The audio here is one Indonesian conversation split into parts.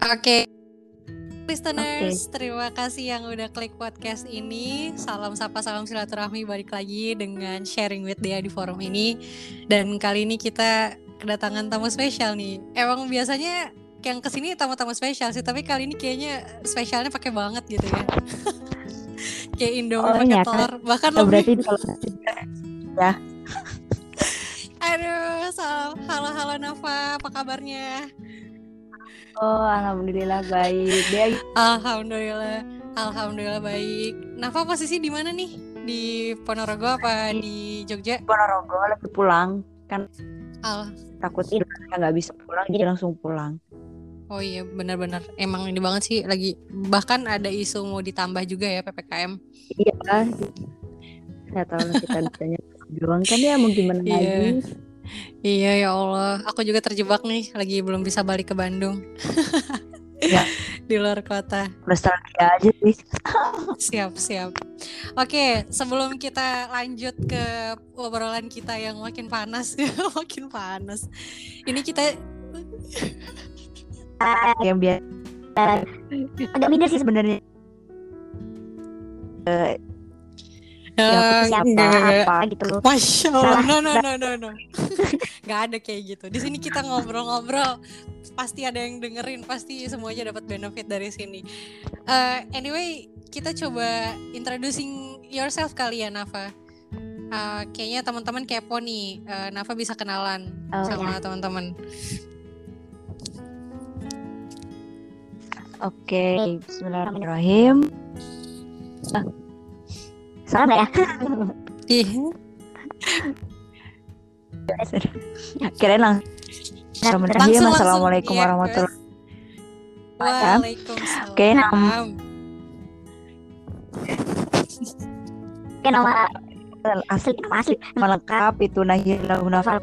Oke. Listeners, terima kasih yang udah klik podcast ini. Salam sapa, salam silaturahmi balik lagi dengan sharing with Dea di forum ini. Dan kali ini kita kedatangan tamu spesial nih. Emang biasanya yang ke sini tamu-tamu spesial sih, tapi kali ini kayaknya spesialnya pakai banget gitu ya. Kayak Indomie Oh, pakai iya, telur, bahkan Oh, lebih. berarti kalau ya Aduh, salam. Halo, halo Nafa, apa kabarnya? Oh alhamdulillah baik dia Alhamdulillah, alhamdulillah baik. Nafa posisi di mana nih? Di Ponorogo apa di Jogja? Ponorogo lagi pulang kan Al, takut nggak bisa pulang jadi langsung pulang oh iya benar-benar. Emang ini banget sih lagi. Bahkan ada isu mau ditambah juga ya ppkm. iya saya tahu kita bisanya bilang kan ya mau gimana lagi Iya ya Allah, aku juga terjebak nih. Lagi belum bisa balik ke Bandung. Ya. di luar kota. nostalgia aja sih Siap, siap. Oke, sebelum kita lanjut ke obrolan kita yang makin panas, makin panas. Ini kita yang biasa agak minder sih sebenarnya ya tuh siapa enggak. apa gitu loh Masya Allah, no no no no no, nggak ada kayak gitu. Di sini kita ngobrol-ngobrol, pasti ada yang dengerin, pasti semuanya dapat benefit dari sini. Eh, anyway, kita coba introducing yourself kali ya, Nafa. Eh, kayaknya teman-teman kepo nih, Eh, Nafa bisa kenalan Oh, sama teman-teman. Oke, Bismillahirrahmanirrahim. Ah. Salah nggak ya? Ih, Kirain langsung. Bismillahirrahmanirrahim. langsung, Assalamualaikum Iya, warahmatullahi Waalaikumsalam. Oke, nam- Oke, nama asli nama asli nama lengkap itu Nahila Hunafal.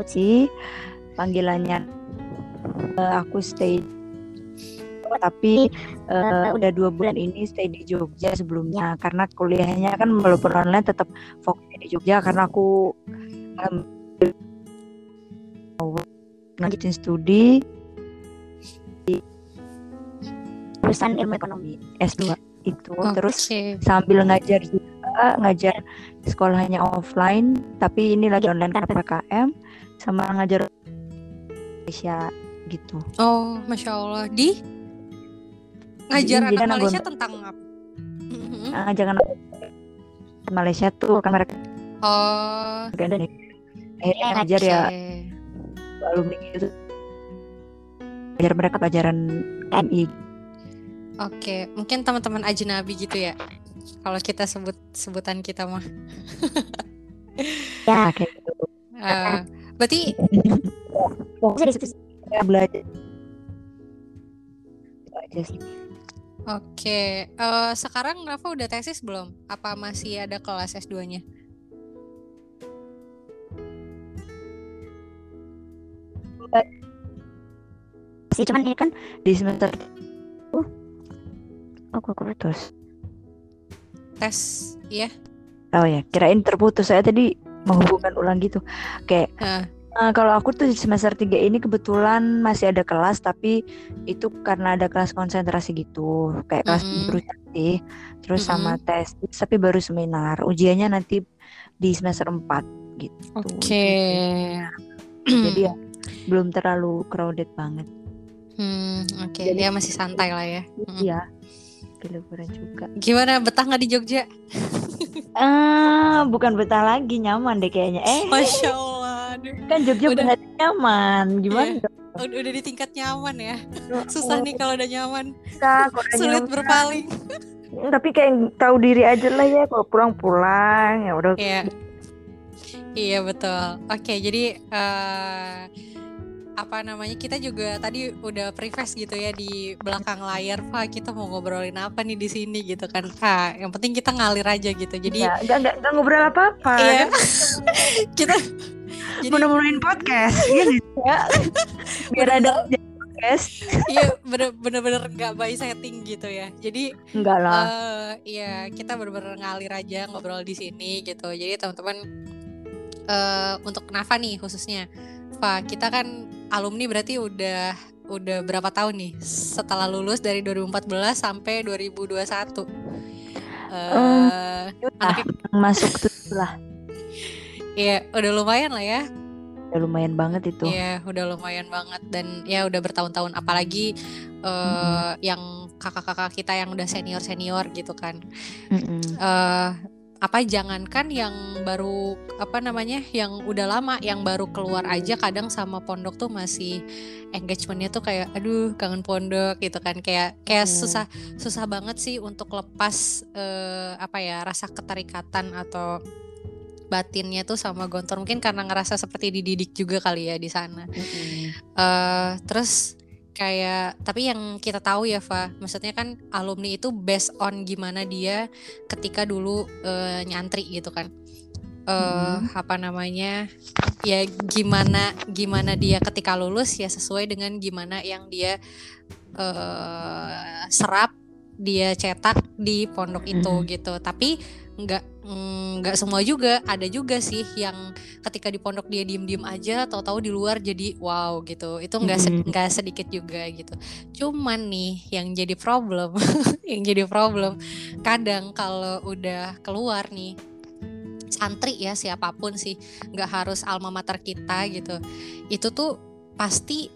Panggilannya eh, aku stay tapi eh, udah dua bulan ini stay di Jogja sebelumnya. Karena kuliahnya kan walaupun online tetap fokusnya di Jogja. Karena aku lanjutin studi di jurusan ilmu ekonomi S2 itu. Terus Oke. sambil ngajar juga ngajar di sekolahnya offline tapi ini lagi online karena PPKM sama ngajar Malaysia gitu. Oh, masya Allah. Di ngajar Jadi anak kan aku- Malaysia tentang apa? Nah, jangan Malaysia tuh kan mereka Oh, juga ada nih. akhirnya ngajar ya alumni gitu ngajar mereka pelajaran MI Oke, mungkin teman-teman ajnabi gitu ya. Kalau kita sebut sebutan kita mah. ya kayak gitu Eh, berarti fokusnya di situ. Ya, belajar Itu aja sih oke. Eh, sekarang Rafa udah tesis belum? Apa masih ada kelas S2-nya? sih cuman ini kan di semester uh aku putus Tes, iya. oh ya kirain terputus saya tadi menghubungkan ulang gitu kayak. Eh, kalau aku tuh di semester 3 ini kebetulan masih ada kelas tapi itu karena ada kelas konsentrasi gitu kayak kelas Mm-mm. berusaha sih terus sama tes tapi baru seminar ujiannya nanti di semester 4 gitu Oke. jadi ya belum terlalu crowded banget Hmm, oke. Jadi- Ya masih santai lah ya. Mm. iya liburan juga Gimana betah nggak di Jogja? ah bukan betah lagi nyaman deh kayaknya eh Masya Allah. Aduh. kan Jogja Udah. nyaman gimana Iya. dong? Udah, udah di tingkat nyaman ya. Susah nih kalau udah nyaman. Udah Sulit nyaman. berpaling. tapi kayak tahu diri aja lah ya kalau pulang-pulang ya udah Iya. Iya betul. Oke, jadi eh apa namanya? Kita juga tadi udah preface gitu ya di belakang layar, Pak. Kita mau ngobrolin apa nih di sini gitu kan. Ah, yang penting kita ngalir aja gitu. Jadi ya, enggak, enggak, enggak ngobrol apa-apa iya. kan kita jadi mau nemenin podcast iya nggak ya biar ada podcast iya bener- bener-bener nggak by setting gitu ya. Jadi enggak lah iya kita bener-bener ngalir aja ngobrol di sini gitu. Jadi teman-teman eh untuk Nafa nih khususnya, Fa kita kan alumni berarti udah udah berapa tahun nih setelah lulus dari 2014 sampai 2021 uh, uh, anaknya... masuk tuh lah Iya, udah lumayan lah ya udah lumayan banget itu. Iya, udah lumayan banget dan ya udah bertahun-tahun apalagi uh, mm-hmm. yang kakak-kakak kita yang udah senior-senior gitu kan. Mm-hmm. Uh, apa jangankan yang baru apa namanya yang udah lama yang baru keluar aja kadang sama pondok tuh masih engagementnya tuh kayak aduh kangen pondok gitu kan kayak kayak hmm. susah susah banget sih untuk lepas uh, apa ya rasa keterikatan atau batinnya tuh sama Gontor mungkin karena ngerasa seperti dididik juga kali ya di sana. Mm-hmm. Uh, terus kayak tapi yang kita tahu ya Fa, maksudnya kan alumni itu based on gimana dia ketika dulu uh, nyantri gitu kan. Uh, hmm. apa namanya ya gimana gimana dia ketika lulus ya sesuai dengan gimana yang dia uh, serap dia cetak di pondok itu hmm. gitu tapi nggak mm, nggak semua juga. Ada juga sih yang ketika di pondok dia diem diem aja tahu-tahu di luar jadi wow gitu. Itu nggak nggak sedikit juga gitu. Cuman nih yang jadi problem yang jadi problem kadang kalau udah keluar nih santri ya siapa pun sih nggak harus alma mater kita gitu itu tuh pasti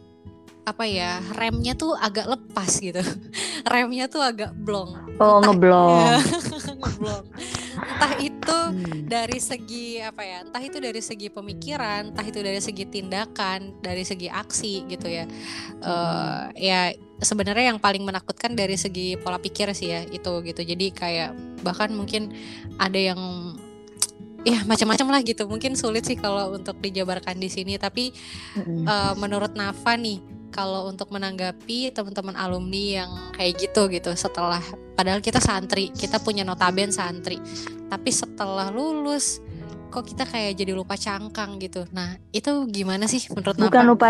apa ya remnya tuh agak lepas gitu. Remnya tuh agak blong. Oh ngeblong. ngeblong entah itu hmm. dari segi apa ya entah itu dari segi pemikiran entah itu dari segi tindakan dari segi aksi gitu ya. Uh, ya sebenarnya yang paling menakutkan dari segi pola pikir sih ya itu gitu. Jadi kayak bahkan mungkin ada yang ya macam-macam lah gitu. Mungkin sulit sih kalau untuk dijabarkan di sini tapi uh, menurut Nafa nih kalau untuk menanggapi teman-teman alumni yang kayak gitu gitu setelah padahal kita santri kita punya notaben santri tapi setelah lulus kok kita kayak jadi lupa cangkang gitu nah itu gimana sih menurut bukan Nafa? lupa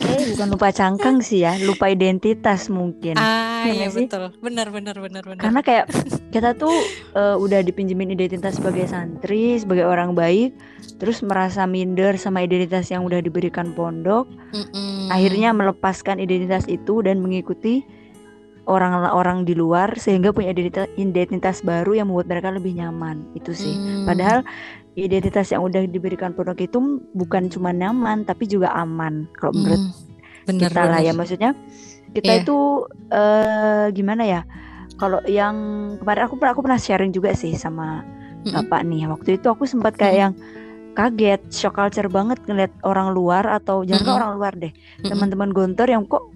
eh bukan lupa cangkang sih ya lupa identitas mungkin. Ah ya iya betul. Benar benar benar benar. Karena kayak kita tuh uh, udah dipinjemin identitas sebagai santri sebagai orang baik terus merasa minder sama identitas yang udah diberikan pondok Mm-mm. akhirnya melepaskan identitas itu dan mengikuti orang-orang di luar sehingga punya identitas, identitas baru yang membuat mereka lebih nyaman. Itu sih. Mm. padahal identitas yang udah diberikan pondok itu bukan cuma nyaman tapi juga aman kalau menurut mm. bener, kita bener. lah ya maksudnya kita yeah. itu uh, gimana ya kalau yang kemarin aku aku pernah sharing juga sih sama mm -hmm. bapak nih waktu itu aku sempat kayak mm -hmm. yang kaget, shock culture banget ngeliat orang luar atau jangan mm -hmm. orang luar deh, mm-hmm. teman-teman gontor yang kok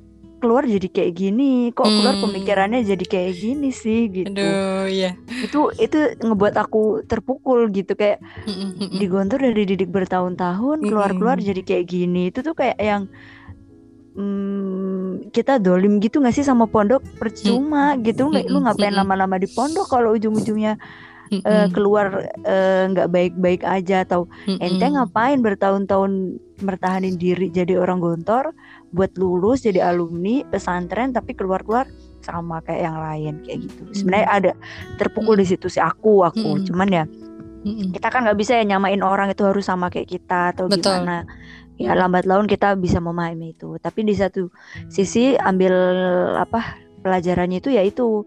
keluar jadi kayak gini, kok keluar mm. pemikirannya jadi kayak gini sih gitu. Aduh, iya. Itu itu ngebuat aku terpukul gitu kayak mm-hmm. di gontor dari didik bertahun-tahun keluar-keluar jadi kayak gini. Itu tuh kayak yang hmm, kita dolim gitu gak sih sama pondok percuma gitu lu ngapain lama-lama di pondok kalau ujung-ujungnya uh, keluar eh, nggak uh, baik-baik aja atau ente ngapain bertahun-tahun mertahanin diri jadi orang gontor buat lulus jadi alumni pesantren tapi keluar-keluar sama kayak yang lain kayak gitu. Sebenarnya ada terpukul di situ sih aku aku. Cuman ya kita kan nggak bisa ya nyamain orang itu harus sama kayak kita atau Betul. gimana. Ya lambat laun kita bisa memahami itu. Tapi di satu sisi ambil apa pelajarannya itu yaitu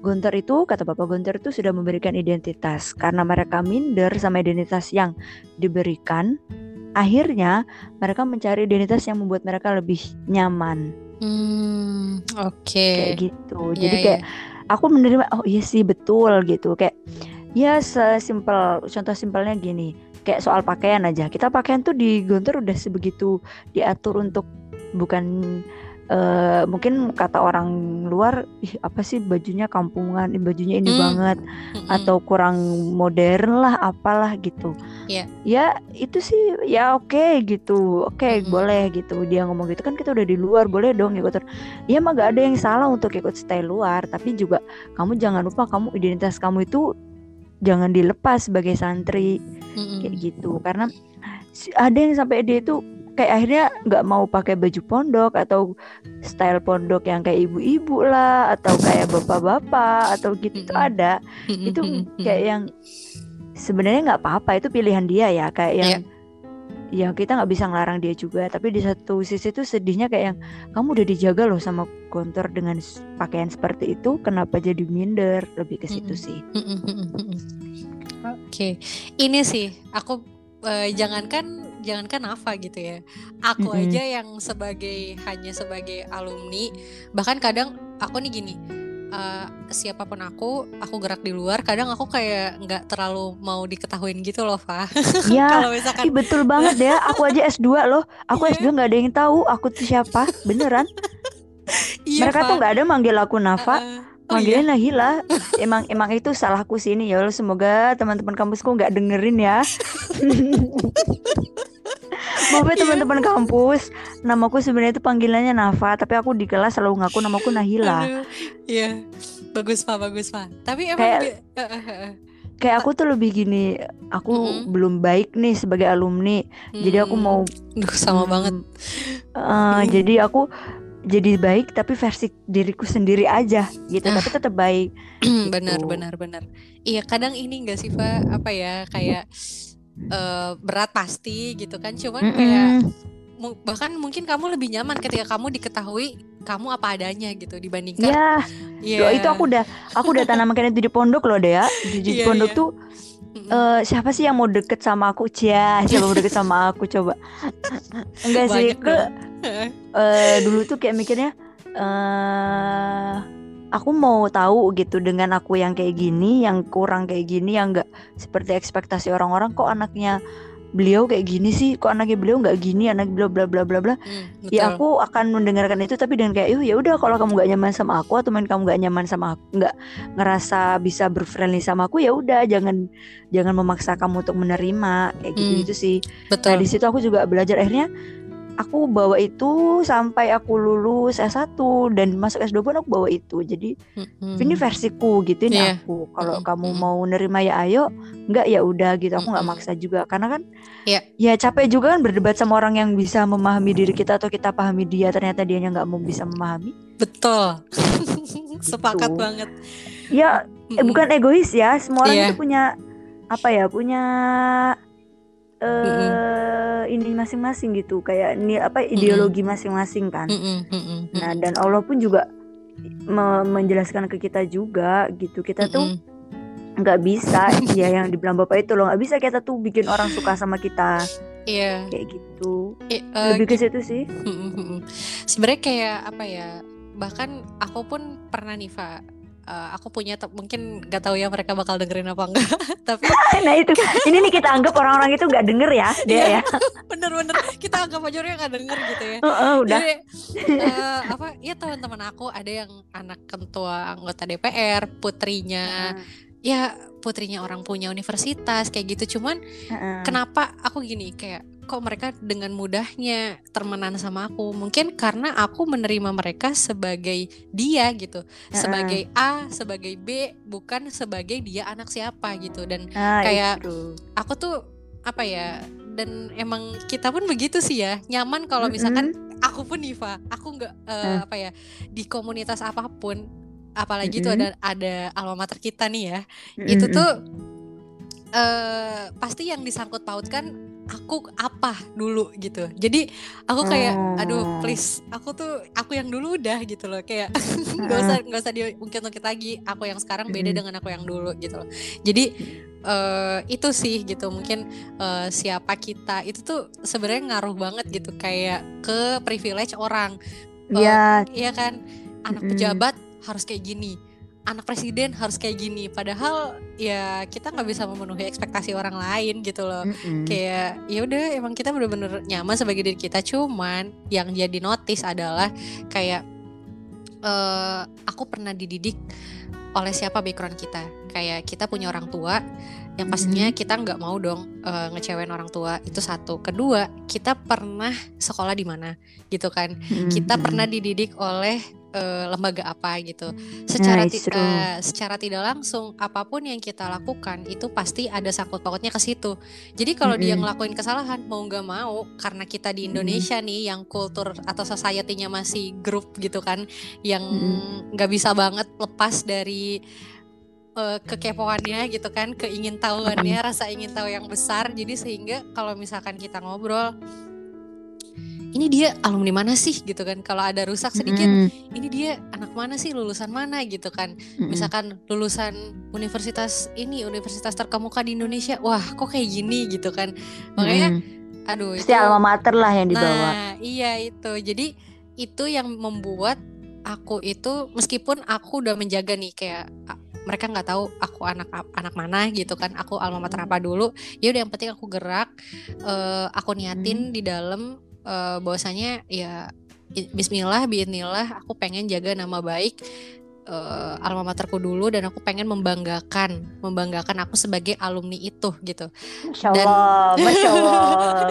Gunter itu, kata Bapak Gunter itu sudah memberikan identitas. Karena mereka minder sama identitas yang diberikan, akhirnya mereka mencari identitas yang membuat mereka lebih nyaman. Hmm, oke. Okay. Kayak gitu. Yeah, Jadi kayak yeah. aku menerima, oh iya sih betul gitu. Kayak ya sesimpel, contoh simpelnya gini. Kayak soal pakaian aja. Kita pakaian tuh di Gunter udah sebegitu diatur untuk bukan uh, mungkin kata orang luar ih apa sih bajunya kampungan bajunya ini mm. banget mm atau kurang modern lah apalah gitu. Yeah. ya itu sih ya oke okay, gitu oke okay, mm boleh gitu dia ngomong gitu. Kan kita udah di luar boleh dong ikut ya mah gak ada yang salah untuk ikut stay luar tapi juga kamu jangan lupa kamu identitas kamu itu jangan dilepas sebagai santri. Mm kayak gitu karena ada yang sampai dia itu kayak akhirnya nggak mau pakai baju pondok atau style pondok yang kayak ibu-ibu lah atau kayak bapak-bapak atau gitu tuh ada. Itu kayak yang sebenarnya nggak apa-apa itu pilihan dia ya. Kayak yang yeah. ya kita nggak bisa ngelarang dia juga tapi di satu sisi tuh sedihnya kayak yang kamu udah dijaga loh sama kontor dengan pakaian seperti itu kenapa jadi minder? Lebih ke situ sih. Oke. Okay. ini sih aku uh, jangankan jangankan Nafa gitu ya. Aku mm -hmm. aja yang sebagai hanya sebagai alumni bahkan kadang aku nih gini uh, siapa pun aku aku gerak di luar kadang aku kayak nggak terlalu mau diketahuin gitu loh Fa. Iya kalau misalkan Ih, betul banget ya. Aku aja S2 loh. Aku yeah. S2 nggak ada yang tahu aku tuh siapa. Beneran? Iya, mereka Fa. tuh nggak ada manggil aku Nafa. Uh, Oh Manggilnya iya? Nahila Emang emang itu salahku sih ini ya Allah Semoga teman-teman kampusku nggak dengerin ya Maaf ya iya. teman-teman kampus, namaku sebenarnya itu panggilannya Nafa, tapi aku di kelas selalu ngaku namaku Nahila. Iya, bagus pak, bagus pak. Tapi emang kayak, kayak aku tuh lebih gini, aku mm -hmm. belum baik nih sebagai alumni, mm. jadi aku mau Duh, sama hmm, banget. Uh, mm. Jadi aku jadi baik tapi versi diriku sendiri aja gitu ah. tapi tetap baik gitu. benar benar benar iya kadang ini enggak sih pak apa ya kayak uh, berat pasti gitu kan cuman mm -mm. kayak bahkan mungkin kamu lebih nyaman ketika kamu diketahui kamu apa adanya gitu dibandingkan ya yeah. yeah. itu aku udah aku udah tanamkan itu di pondok loh deh ya di, di yeah, pondok yeah. tuh uh, siapa sih yang mau deket sama aku? Cia siapa mau deket sama aku coba. Enggak sih ke uh, dulu tuh kayak mikirnya uh, aku mau tahu gitu dengan aku yang kayak gini, yang kurang kayak gini, yang enggak seperti ekspektasi orang-orang kok anaknya beliau kayak gini sih, kok anaknya beliau nggak gini, anak beliau bla bla bla bla. Hmm, ya aku akan mendengarkan itu tapi dengan kayak, ya udah kalau kamu nggak nyaman sama aku atau main kamu nggak nyaman sama aku, nggak ngerasa bisa berfriendly sama aku ya udah jangan jangan memaksa kamu untuk menerima kayak gitu hmm, gitu sih. Betul. Nah di situ aku juga belajar akhirnya aku bawa itu sampai aku lulus S1 dan masuk S2 pun aku bawa itu. Jadi mm-hmm. ini versiku gitu ini yeah. aku. Kalau mm-hmm. kamu mau nerima ya ayo, enggak ya udah gitu. Aku nggak mm-hmm. maksa juga karena kan yeah. ya capek juga kan berdebat sama orang yang bisa memahami diri kita atau kita pahami dia ternyata dianya nggak mau bisa memahami. Betul. gitu. Sepakat banget. Ya mm-hmm. eh, bukan egois ya. Semua orang yeah. itu punya apa ya? Punya mm-hmm ini masing-masing gitu kayak ini apa ideologi masing-masing kan nah dan Allah pun juga me menjelaskan ke kita juga gitu kita tuh nggak bisa ya yang dibilang bapak itu loh nggak bisa kita tuh bikin orang suka sama kita Iya. Yeah. Kayak gitu. I, uh, Lebih ke situ sih. Sebenarnya kayak apa ya? Bahkan aku pun pernah nih, Pak uh, aku punya mungkin gak tahu ya mereka bakal dengerin apa enggak tapi nah itu. Ini nih kita anggap orang-orang itu nggak denger ya dia ya. Bener-bener. Kita anggap aja orang nggak denger gitu ya. Uh, uh, udah. Jadi, uh, apa ya teman-teman aku ada yang anak ketua anggota DPR putrinya uh. ya putrinya orang punya universitas kayak gitu. Cuman uh -uh. kenapa aku gini kayak kok mereka dengan mudahnya termenan sama aku mungkin karena aku menerima mereka sebagai dia gitu uh sebagai A sebagai B bukan sebagai dia anak siapa gitu dan uh, kayak itu. aku tuh apa ya dan emang kita pun begitu sih ya nyaman kalau misalkan mm -hmm. aku pun Niva aku nggak uh, uh. apa ya di komunitas apa pun apalagi mm -hmm. tuh ada ada alma mater kita nih ya mm -hmm. itu tuh uh, pasti yang disangkut pautkan aku apa dulu gitu. Jadi aku kayak aduh oh. please aku tuh aku yang dulu udah gitu loh. Kayak nggak usah nggak usah diungkit-ungkit lagi. Aku yang sekarang beda dengan aku yang dulu gitu loh. Jadi uh, itu sih gitu. Mungkin uh, siapa kita itu tuh sebenarnya ngaruh banget gitu kayak ke privilege orang. Iya. Uh, iya kan? Anak pejabat harus kayak gini anak presiden harus kayak gini. Padahal ya kita nggak bisa memenuhi ekspektasi orang lain gitu loh. Mm-hmm. kayak ya udah emang kita bener-bener nyaman sebagai diri kita. Cuman yang jadi notice adalah kayak uh, aku pernah dididik oleh siapa background kita. Kayak kita punya orang tua yang pastinya mm-hmm. kita nggak mau dong uh, ngecewain orang tua. Itu satu. Kedua kita pernah sekolah di mana gitu kan. Mm-hmm. kita pernah dididik oleh uh, lembaga apa gitu. Secara nice, uh, secara tidak langsung apa pun yang kita lakukan itu pasti ada sangkut pautnya ke situ. Jadi kalau mm -hmm. dia ngelakuin kesalahan mau nggak mau karena kita di Indonesia mm -hmm. nih yang kultur atau society-nya masih grup gitu kan yang nggak mm -hmm. bisa banget lepas dari uh, kekepoannya gitu kan, keingin tahuannya, rasa ingin tahu yang besar. Jadi sehingga kalau misalkan kita ngobrol ini dia alumni mana sih? Gitu kan. Kalau ada rusak sedikit mm. ini dia anak mana sih? Lulusan mana? Gitu kan. Mm. misalkan lulusan universitas ini universitas terkemuka di Indonesia wah kok kayak gini? Gitu kan. Makanya mm. aduh itu alma mater lah yang dibawa. Nah iya itu. Jadi itu yang membuat aku itu meskipun aku udah menjaga nih kayak mereka nggak tahu aku anak anak mana gitu kan. Aku alma mater apa dulu ya udah yang penting aku gerak uh, aku niatin hmm. di dalam uh, bahwasanya ya Bismillah, Bismillah, aku pengen jaga nama baik uh, alma materku dulu dan aku pengen membanggakan, membanggakan aku sebagai alumni itu gitu. Masya Allah, dan, Masya Allah,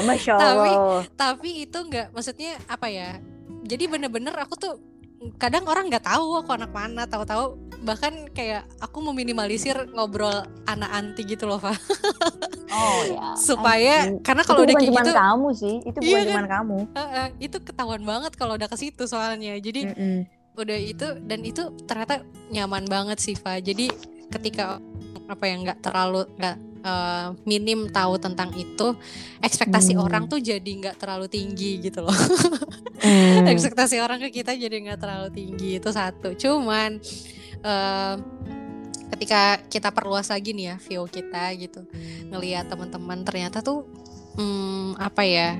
Masya Allah. tapi tapi itu nggak, maksudnya apa ya? Jadi bener-bener aku tuh kadang orang nggak tahu aku anak mana tahu-tahu bahkan kayak aku meminimalisir ngobrol anak anti gitu loh Pak oh ya supaya anti. karena kalau udah kayak gitu kamu sih itu bukan iya, cuma kan? kamu uh, uh, itu ketahuan banget kalau udah ke situ soalnya jadi mm -mm. udah itu dan itu ternyata nyaman banget sih Pak jadi ketika apa yang nggak terlalu nggak uh, minim tahu tentang itu ekspektasi hmm. orang tuh jadi nggak terlalu tinggi gitu loh hmm. ekspektasi orang ke kita jadi nggak terlalu tinggi itu satu cuman uh, ketika kita perluas lagi nih ya view kita gitu ngelihat teman-teman ternyata tuh hmm, apa ya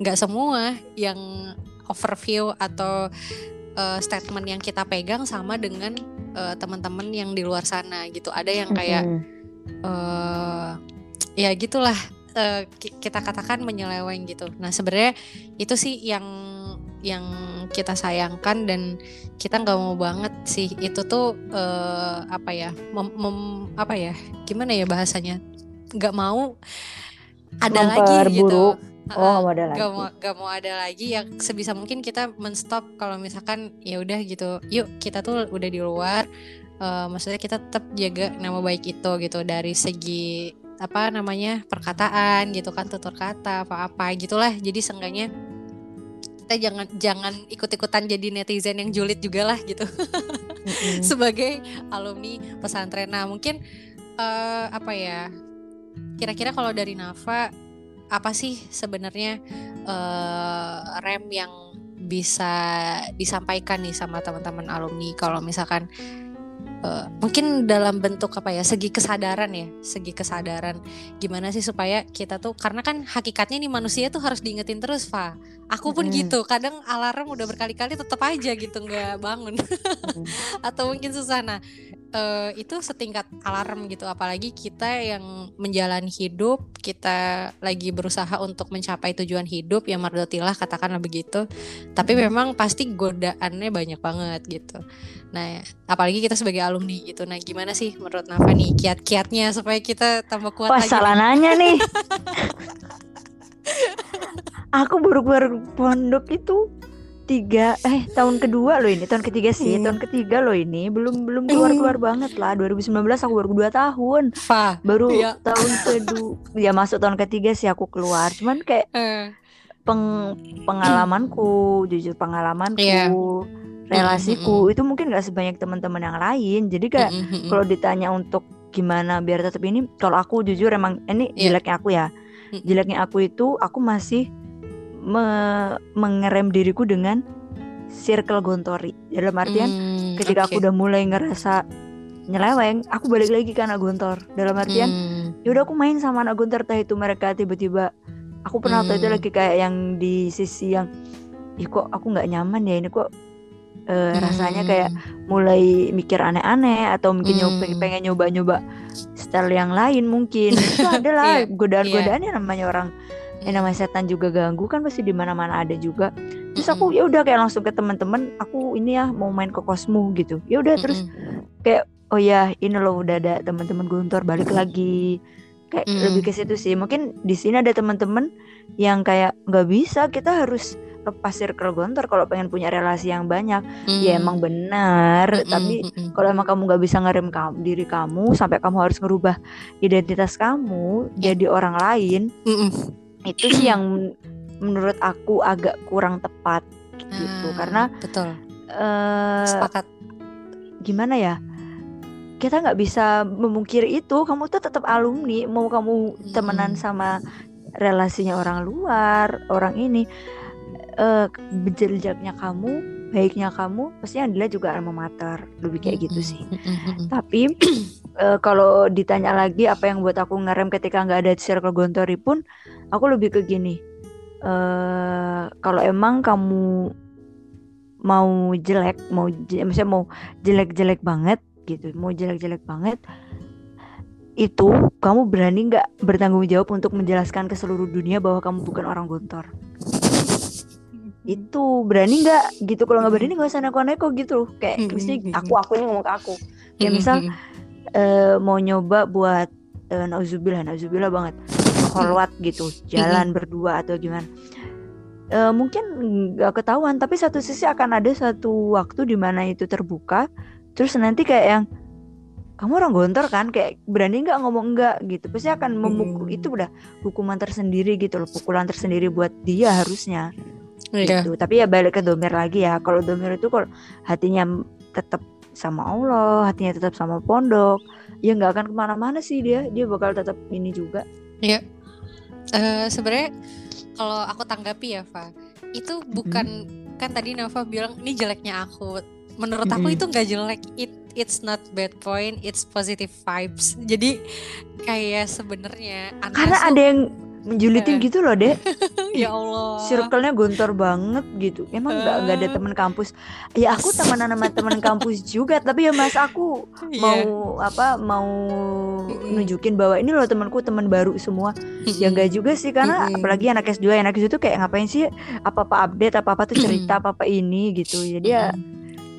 nggak semua yang overview atau uh, statement yang kita pegang sama dengan uh, teman-teman yang di luar sana gitu ada yang kayak mm -hmm. Uh, ya gitulah uh, kita katakan menyeleweng gitu nah sebenarnya itu sih yang yang kita sayangkan dan kita nggak mau banget sih itu tuh uh, apa ya mem, mem, apa ya gimana ya bahasanya nggak mau ada lagi gitu Oh, gak ada lagi. Gak mau, gak mau ada lagi ya sebisa mungkin kita menstop kalau misalkan ya udah gitu. Yuk kita tuh udah di luar. Uh, maksudnya kita tetap jaga nama baik itu gitu dari segi apa namanya perkataan gitu kan tutur kata apa apa gitulah. Jadi seenggaknya kita jangan jangan ikut-ikutan jadi netizen yang julid juga lah gitu. Mm-hmm. sebagai alumni pesantren. Nah mungkin uh, apa ya kira-kira kalau dari Nafa apa sih sebenarnya uh, rem yang bisa disampaikan nih sama teman-teman alumni? Kalau misalkan uh, mungkin dalam bentuk apa ya segi kesadaran ya segi kesadaran. Gimana sih supaya kita tuh karena kan hakikatnya nih manusia tuh harus diingetin terus Fa. Aku pun mm. gitu kadang alarm udah berkali-kali tetap aja gitu nggak bangun. Atau mungkin susah. Nah uh, itu setingkat alarm gitu. Apalagi kita yang menjalani hidup kita lagi berusaha untuk mencapai tujuan hidup yang mardotilah katakanlah begitu. Tapi memang pasti godaannya banyak banget gitu. Nah apalagi kita sebagai alumni gitu. Nah gimana sih menurut Nafa nih kiat-kiatnya supaya kita tambah kuat Wah, lagi? salah nanya nih. Aku baru keluar pondok itu tiga eh tahun kedua loh ini tahun ketiga sih hmm. tahun ketiga loh ini belum belum keluar keluar hmm. banget lah 2019 aku baru dua tahun Fa, baru iya. tahun kedua ya masuk tahun ketiga sih aku keluar cuman kayak uh. peng pengalamanku jujur pengalamanku yeah. relasiku mm -hmm. itu mungkin gak sebanyak teman-teman yang lain jadi kayak mm -hmm. kalau ditanya untuk gimana biar tetap ini kalau aku jujur emang ini yeah. jeleknya aku ya jeleknya aku itu aku masih me mengerem diriku dengan circle gontori dalam artian hmm, ketika okay. aku udah mulai ngerasa nyeleweng aku balik lagi ke anak gontor dalam artian hmm. yaudah aku main sama anak gontor tah itu mereka tiba-tiba aku pernah hmm. itu lagi kayak yang di sisi yang ih kok aku nggak nyaman ya ini kok uh, hmm. rasanya kayak mulai mikir aneh-aneh atau mungkin hmm. nyoba pengen nyoba-nyoba style yang lain mungkin itu adalah yeah. godaan-godaan yeah. namanya orang yang namanya setan juga ganggu kan pasti di mana-mana ada juga. Terus aku ya udah kayak langsung ke teman-teman aku ini ya mau main ke kosmu gitu. Ya udah terus kayak oh ya ini loh udah ada teman-teman guntur balik lagi. Kayak mm. lebih ke situ sih. Mungkin di sini ada teman-teman yang kayak nggak bisa kita harus lepas circle gontor kalau pengen punya relasi yang banyak. Mm. ya emang benar mm tapi mm kalau emang kamu nggak bisa ngerem kamu diri kamu sampai kamu harus ngerubah identitas kamu yeah. jadi orang lain mm itu sih yang menurut aku agak kurang tepat gitu. Ah, karena betul. uh, sepakat. gimana ya? Kita nggak bisa memungkiri itu. Kamu tuh tetap alumni. Mau kamu temenan sama relasinya orang luar orang ini uh, jejaknya kamu baiknya kamu pasti yang dilihat juga alma mater. Lebih kayak gitu sih. tapi uh, kalau ditanya lagi apa yang buat aku ngerem ketika nggak ada circle gontori pun aku lebih ke gini uh, kalau emang kamu mau jelek mau misalnya mau jelek-jelek banget gitu mau jelek-jelek banget itu kamu berani nggak bertanggung jawab untuk menjelaskan ke seluruh dunia bahwa kamu bukan orang gontor? Itu berani nggak gitu? Kalau nggak berani nggak usah neko-neko gitu kayak mesti aku aku ini ngomong ke aku. Kayak misal uh, mau nyoba buat uh, nauzubillah nauzubillah banget kolwat gitu jalan berdua atau gimana. Uh, mungkin nggak ketahuan tapi satu sisi akan ada satu waktu di mana itu terbuka terus nanti kayak yang kamu orang gontor kan? Kayak berani nggak ngomong enggak gitu. Pasti akan memukul hmm. itu udah hukuman tersendiri gitu loh pukulan tersendiri buat dia harusnya. Yeah. gitu. Tapi ya balik ke domir lagi ya kalau domir itu kalau hatinya tetap sama Allah hatinya tetap sama pondok ya nggak akan ke mana-mana sih dia. Dia bakal tetap ini juga. Ya yeah. Uh, sebenarnya kalau aku tanggapi ya Fa itu bukan hmm. kan tadi Nova bilang ini jeleknya aku. Menurut aku itu nggak jelek. It it's not bad point it's positive vibes. Jadi kayak sebenarnya karena ada yang menjulitin gitu loh deh ya Allah circle-nya gontor banget gitu emang nggak uh. nggak ada teman kampus ya aku temenan sama teman kampus juga tapi ya mas aku yeah. mau apa mau nunjukin bahwa ini loh temanku teman baru semua ya enggak juga sih karena apalagi anak S2 anak S2 tuh kayak ngapain sih apa apa update apa apa tuh cerita apa apa ini gitu jadi ya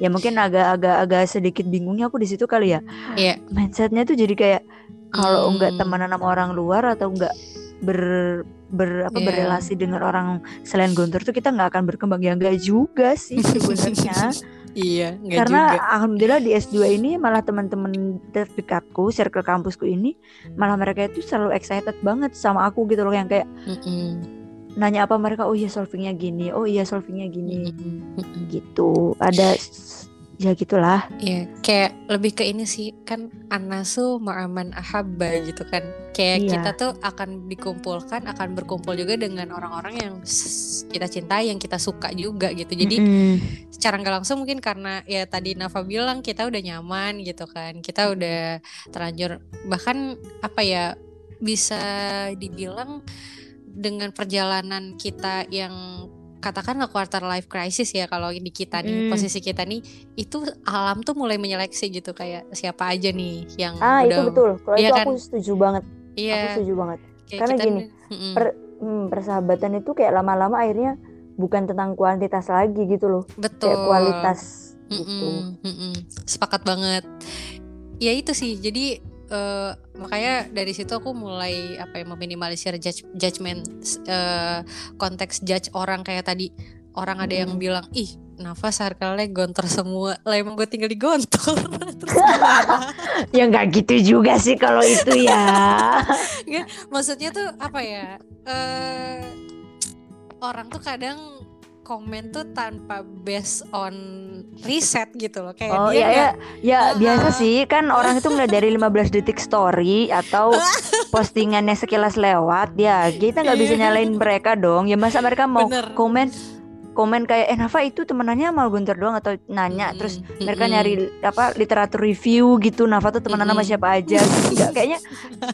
ya mungkin agak-agak agak sedikit bingungnya aku di situ kali ya. Iya. Yeah. Mindsetnya tuh jadi kayak kalau hmm. enggak temenan sama orang luar atau enggak ber ber apa yeah. berrelasi dengan orang selain Guntur tuh kita nggak akan berkembang ya enggak juga sih sebenarnya. iya, Karena juga. alhamdulillah di S2 ini malah teman-teman terdekatku, circle kampusku ini malah mereka itu selalu excited banget sama aku gitu loh yang kayak mm -mm nanya apa mereka oh iya solvingnya gini oh iya solvingnya gini mm-hmm. gitu ada ya gitulah ya kayak lebih ke ini sih kan anasu ma'aman ahabba gitu kan kayak iya. kita tuh akan dikumpulkan akan berkumpul juga dengan orang-orang yang kita cintai yang kita suka juga gitu jadi mm-hmm. secara nggak langsung mungkin karena ya tadi Nafa bilang kita udah nyaman gitu kan kita udah terlanjur bahkan apa ya bisa dibilang dengan perjalanan kita yang katakanlah quarter life crisis ya kalau di kita nih mm. posisi kita nih itu alam tuh mulai menyeleksi gitu kayak siapa aja nih yang ah udah, itu betul. Kalau ya itu kan? aku setuju banget. Iya. Aku setuju banget. Kayak karena gini per, hmm, persahabatan itu kayak lama-lama akhirnya bukan tentang kuantitas lagi gitu loh. Betul. kayak kualitas mm -mm, gitu. mm -mm. sepakat banget. Ya itu sih jadi uh, makanya dari situ aku mulai apa ya meminimalisir judge, judgment uh, konteks judge orang kayak tadi. Orang ada yang hmm. bilang ih nafas circle-nya gontor semua. Lah emang gue tinggal di gontor ya nggak gitu juga sih kalau itu ya. Nggak, maksudnya tuh apa ya uh, orang tuh kadang komen tuh tanpa based on riset gitu loh kayak oh, dia iya, iya. ya uh, biasa sih kan orang itu ngeliat dari 15 detik story atau postingannya sekilas lewat ya kita nggak bisa iya. nyalain mereka dong ya masa mereka mau Bener. komen komen kayak eh Nafa itu temenannya mal Gunter doang atau nanya mm -hmm. terus mereka mm -hmm. nyari apa literatur review gitu Nafa tuh temenan mm -hmm. sama siapa aja enggak kayaknya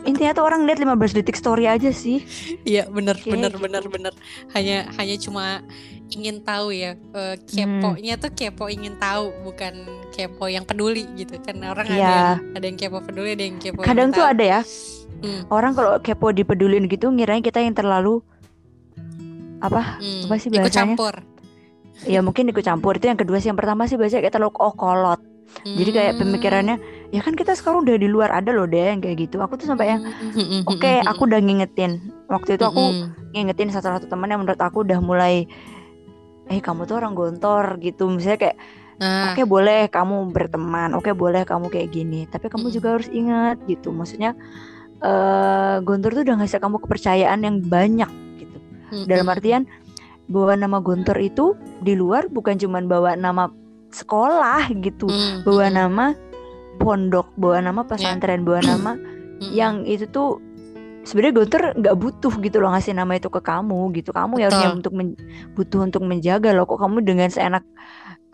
intinya tuh orang lihat 15 detik story aja sih iya bener Kayak bener gitu. bener bener hanya hanya cuma ingin tahu ya uh, keponya hmm. tuh kepo ingin tahu bukan kepo yang peduli gitu kan orang yeah. ada yang, ada yang kepo peduli ada yang kepo kadang tuh tahu. ada ya hmm. orang kalau kepo dipedulin gitu ngirain kita yang terlalu apa hmm, apa sih bahasanya? Ikut campur. Ya mungkin ikut campur itu yang kedua sih. Yang pertama sih biasanya kita terlalu oh kolot. Hmm. Jadi kayak hmm. pemikirannya ya kan kita sekarang udah di luar ada loh deh yang kayak gitu. Aku tuh sampai yang hmm. oke okay, aku udah ngingetin. Waktu itu aku ngingetin satu satu teman yang menurut aku udah mulai eh kamu tuh orang gontor gitu. Misalnya kayak Nah. Oke okay, boleh kamu berteman, oke okay, boleh kamu kayak gini, tapi kamu hmm. juga harus ingat gitu. Maksudnya uh, gontor tuh udah ngasih kamu kepercayaan yang banyak hmm Dalam artian bawa nama Guntur itu di luar bukan cuma bawa nama sekolah gitu, mm-hmm. bawa nama pondok bawa nama pesantren bawa nama yang itu tuh sebenarnya Guntur nggak butuh gitu loh ngasih nama itu ke kamu gitu. Kamu yang harusnya untuk men- butuh untuk menjaga loh. Kok kamu dengan seenak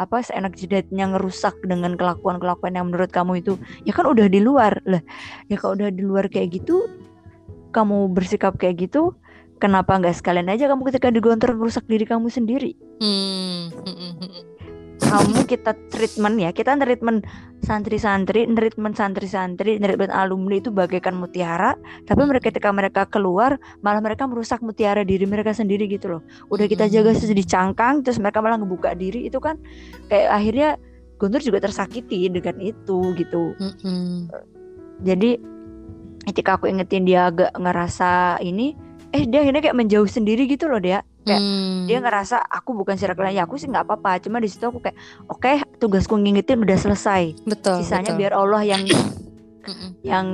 apa seenak jidatnya ngerusak dengan kelakuan kelakuan yang menurut kamu itu? Ya kan udah di luar. Lah ya kalau udah di luar kayak gitu kamu bersikap kayak gitu kenapa nggak sekalian aja kamu ketika di Gontor ngerusak diri kamu sendiri? Hmm, mm, mm, mm, mm. Kamu kita treatment ya. Kita treatment santri-santri treatment santri-santri treatment alumni itu bagaikan mutiara. Tapi mereka ketika mereka keluar malah mereka merusak mutiara diri mereka sendiri gitu loh. Udah kita jaga sedih cangkang terus mereka malah ngebuka diri itu kan kayak akhirnya Guntur juga tersakiti dengan itu gitu. Mm, jadi ketika aku ingetin dia agak ngerasa ini eh dia akhirnya kayak menjauh sendiri gitu loh dia Kayak Hmm. dia ngerasa aku bukan circle ya aku sih nggak apa-apa. Cuma di situ aku kayak oke tugasku ngingetin udah selesai. Betul sisanya betul. biar Allah yang yang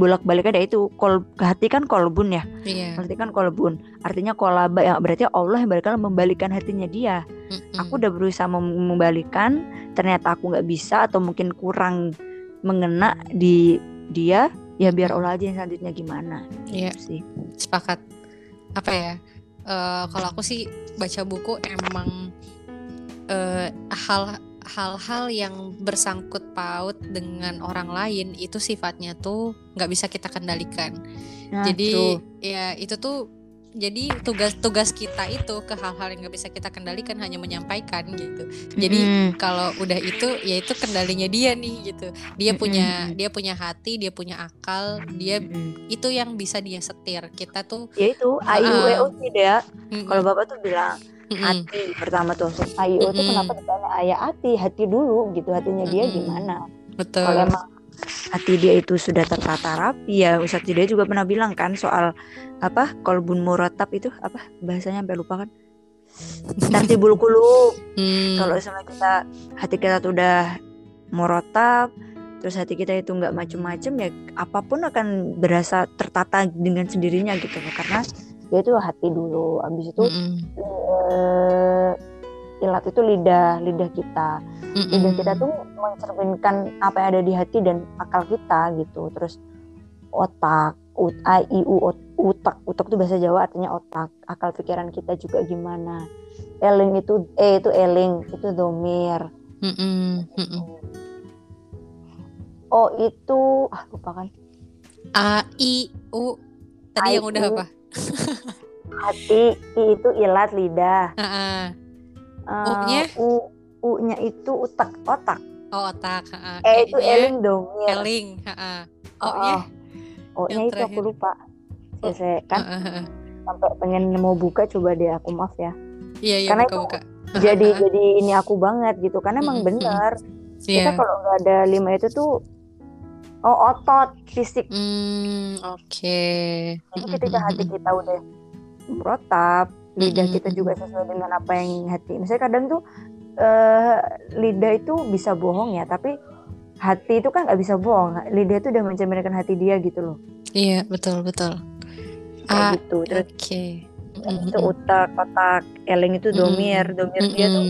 bolak baliknya itu. Kol hati kan kolbun ya? Iya. hati kan kolbun. Artinya kolaba ya berarti Allah yang balikan membalikan hatinya dia. Mm-mm. aku udah berusaha mem- membalikan. Ternyata aku nggak bisa atau mungkin kurang mengena di dia ya biar Allah aja yang selanjutnya gimana. Iya. Gitu sih. Sepakat. Apa ya eh, kalau aku sih baca buku emang eh, hal hal-hal yang bersangkut paut dengan orang lain itu sifatnya tuh nggak bisa kita kendalikan Nah, jadi tuh. ya itu tuh jadi tugas-tugas kita itu ke hal-hal yang nggak bisa kita kendalikan hanya menyampaikan gitu. Jadi Mm-mm. kalau udah itu ya itu kendalinya dia nih gitu. Dia punya dia punya hati dia punya akal dia Mm-mm. itu yang bisa dia setir. Kita tuh ya itu A I U E O sih dia mm-mm, kalau bapak tuh bilang hati pertama tuh. A I U tuh kenapa ditanya ayah hati hati dulu gitu. Hatinya dia Mm-mm. gimana? Betul. Kalau emang hati dia itu sudah tertata rapi. Ya Ustadz dia juga pernah bilang kan soal apa kolbun muratap itu apa bahasanya sampai lupa kan? Tartibul kulub Hmm, kalau sama kita hati kita tuh udah muratap terus hati kita itu nggak macem-macem ya apa pun akan berasa tertata dengan sendirinya gitu karena dia itu hati dulu. Abis itu mm-mm, eh, ilat itu lidah lidah kita. Mm-mm. lidah kita tuh mencerminkan apa yang ada di hati dan akal kita gitu. Terus otak ut a i u ot- utak. Utak tuh bahasa Jawa artinya otak. Akal pikiran kita juga gimana. Eling itu e itu eling itu domir. Mm-mm, mm-mm. o itu ah lupa kan. A I U. Tadi I, yang udah apa? Hati i itu ilat lidah. Ah, ah. Eh, U-nya? u u itu utak otak. Oh otak ah, ah. e itu eling domir eling ah, ah. Oh, O-nya o nya Yang itu aku lupa. Oh, saya, kan ah, ah. sampai pengen mau buka coba deh aku maaf ya. Iya iya Karena buka itu buka jadi jadi ini aku banget gitu karena emang Mm-mm, bener. Iya. kita kalau nggak ada lima itu tuh oh otot fisik. Hmm, oke. Jadi ketika hati kita udah merotap lidah Mm-mm, kita juga sesuai dengan apa yang hati. Misalnya kadang tuh eh, lidah itu bisa bohong ya tapi hati itu kan nggak bisa bohong. Lidah itu udah mencerminkan hati dia gitu loh. Iya betul betul. Kayak Ah, gitu. Terus oke. Itu utak otak eling itu domir. Domir dia tuh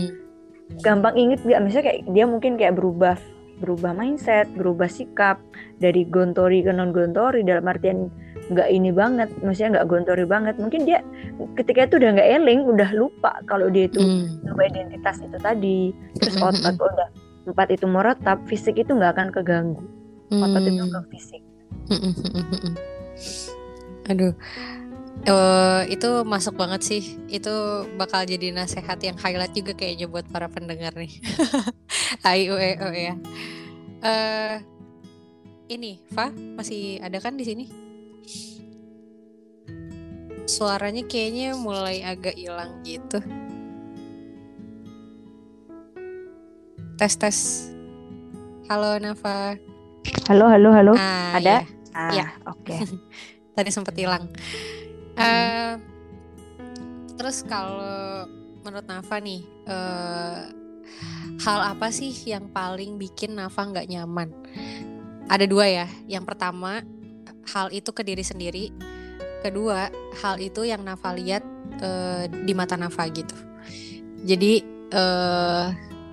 gampang inget dia. Misalnya kayak dia mungkin kayak berubah berubah mindset berubah sikap dari gontori ke non gontori dalam artian nggak ini banget maksudnya nggak gontori banget mungkin dia ketika itu udah nggak eling udah lupa kalau dia itu Mm. lupa identitas itu tadi terus Mm, mm, otak udah tempat itu meretap fisik itu nggak akan keganggu otot itu Hmm. ke fisik Mm-mm. Aduh, Eh, itu masuk banget sih. Itu bakal jadi nasehat yang highlight juga kayaknya buat para pendengar nih. Oh ya. Eh, ini, Fa, masih ada kan di sini? Suaranya kayaknya mulai agak hilang gitu. Tes tes. Halo Nafa. halo halo halo Ah, ada? ya. ah Ya. oke tadi sempat hilang. Eh, terus kalau menurut Nafa nih, eh, hal apa sih yang paling bikin Nafa nggak nyaman? Ada dua ya. Yang pertama, hal itu ke diri sendiri. Kedua, hal itu yang Nafa lihat eh, di mata Nafa gitu. Jadi eh,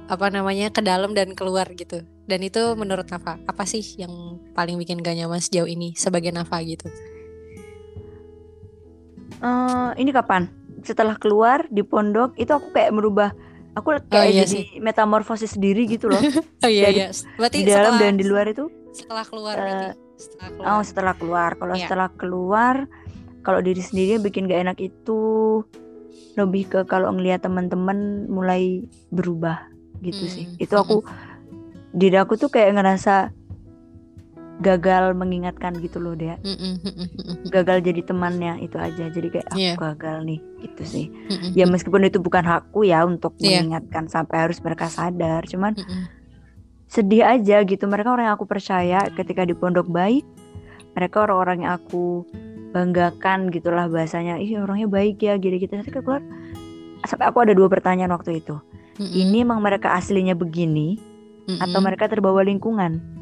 apa namanya ke dalam dan keluar gitu. Dan itu menurut Nafa apa sih yang paling bikin gak nyaman sejauh ini sebagai Nafa gitu? Uh, ini kapan? Setelah keluar di pondok itu aku kayak merubah aku kayak oh, iya jadi sih. metamorfosis sendiri gitu loh. oh iya iya. Berarti di dalam setelah, dan di luar itu setelah keluar uh, Setelah keluar. Oh, setelah keluar. Kalau yeah. setelah keluar kalau diri sendiri bikin gak enak itu lebih ke kalau ngelihat teman-teman mulai berubah gitu hmm. sih. Itu aku hmm. diri aku tuh kayak ngerasa gagal mengingatkan gitu loh dia gagal jadi temannya itu aja jadi kayak aku yeah. gagal nih gitu sih ya meskipun itu bukan hakku ya untuk yeah. mengingatkan sampai harus mereka sadar cuman sedih aja gitu mereka orang yang aku percaya ketika di pondok baik mereka orang-orang yang aku banggakan gitulah bahasanya ih orangnya baik ya gini gitu nanti keluar sampai aku ada dua pertanyaan waktu itu ini emang mereka aslinya begini atau mereka terbawa lingkungan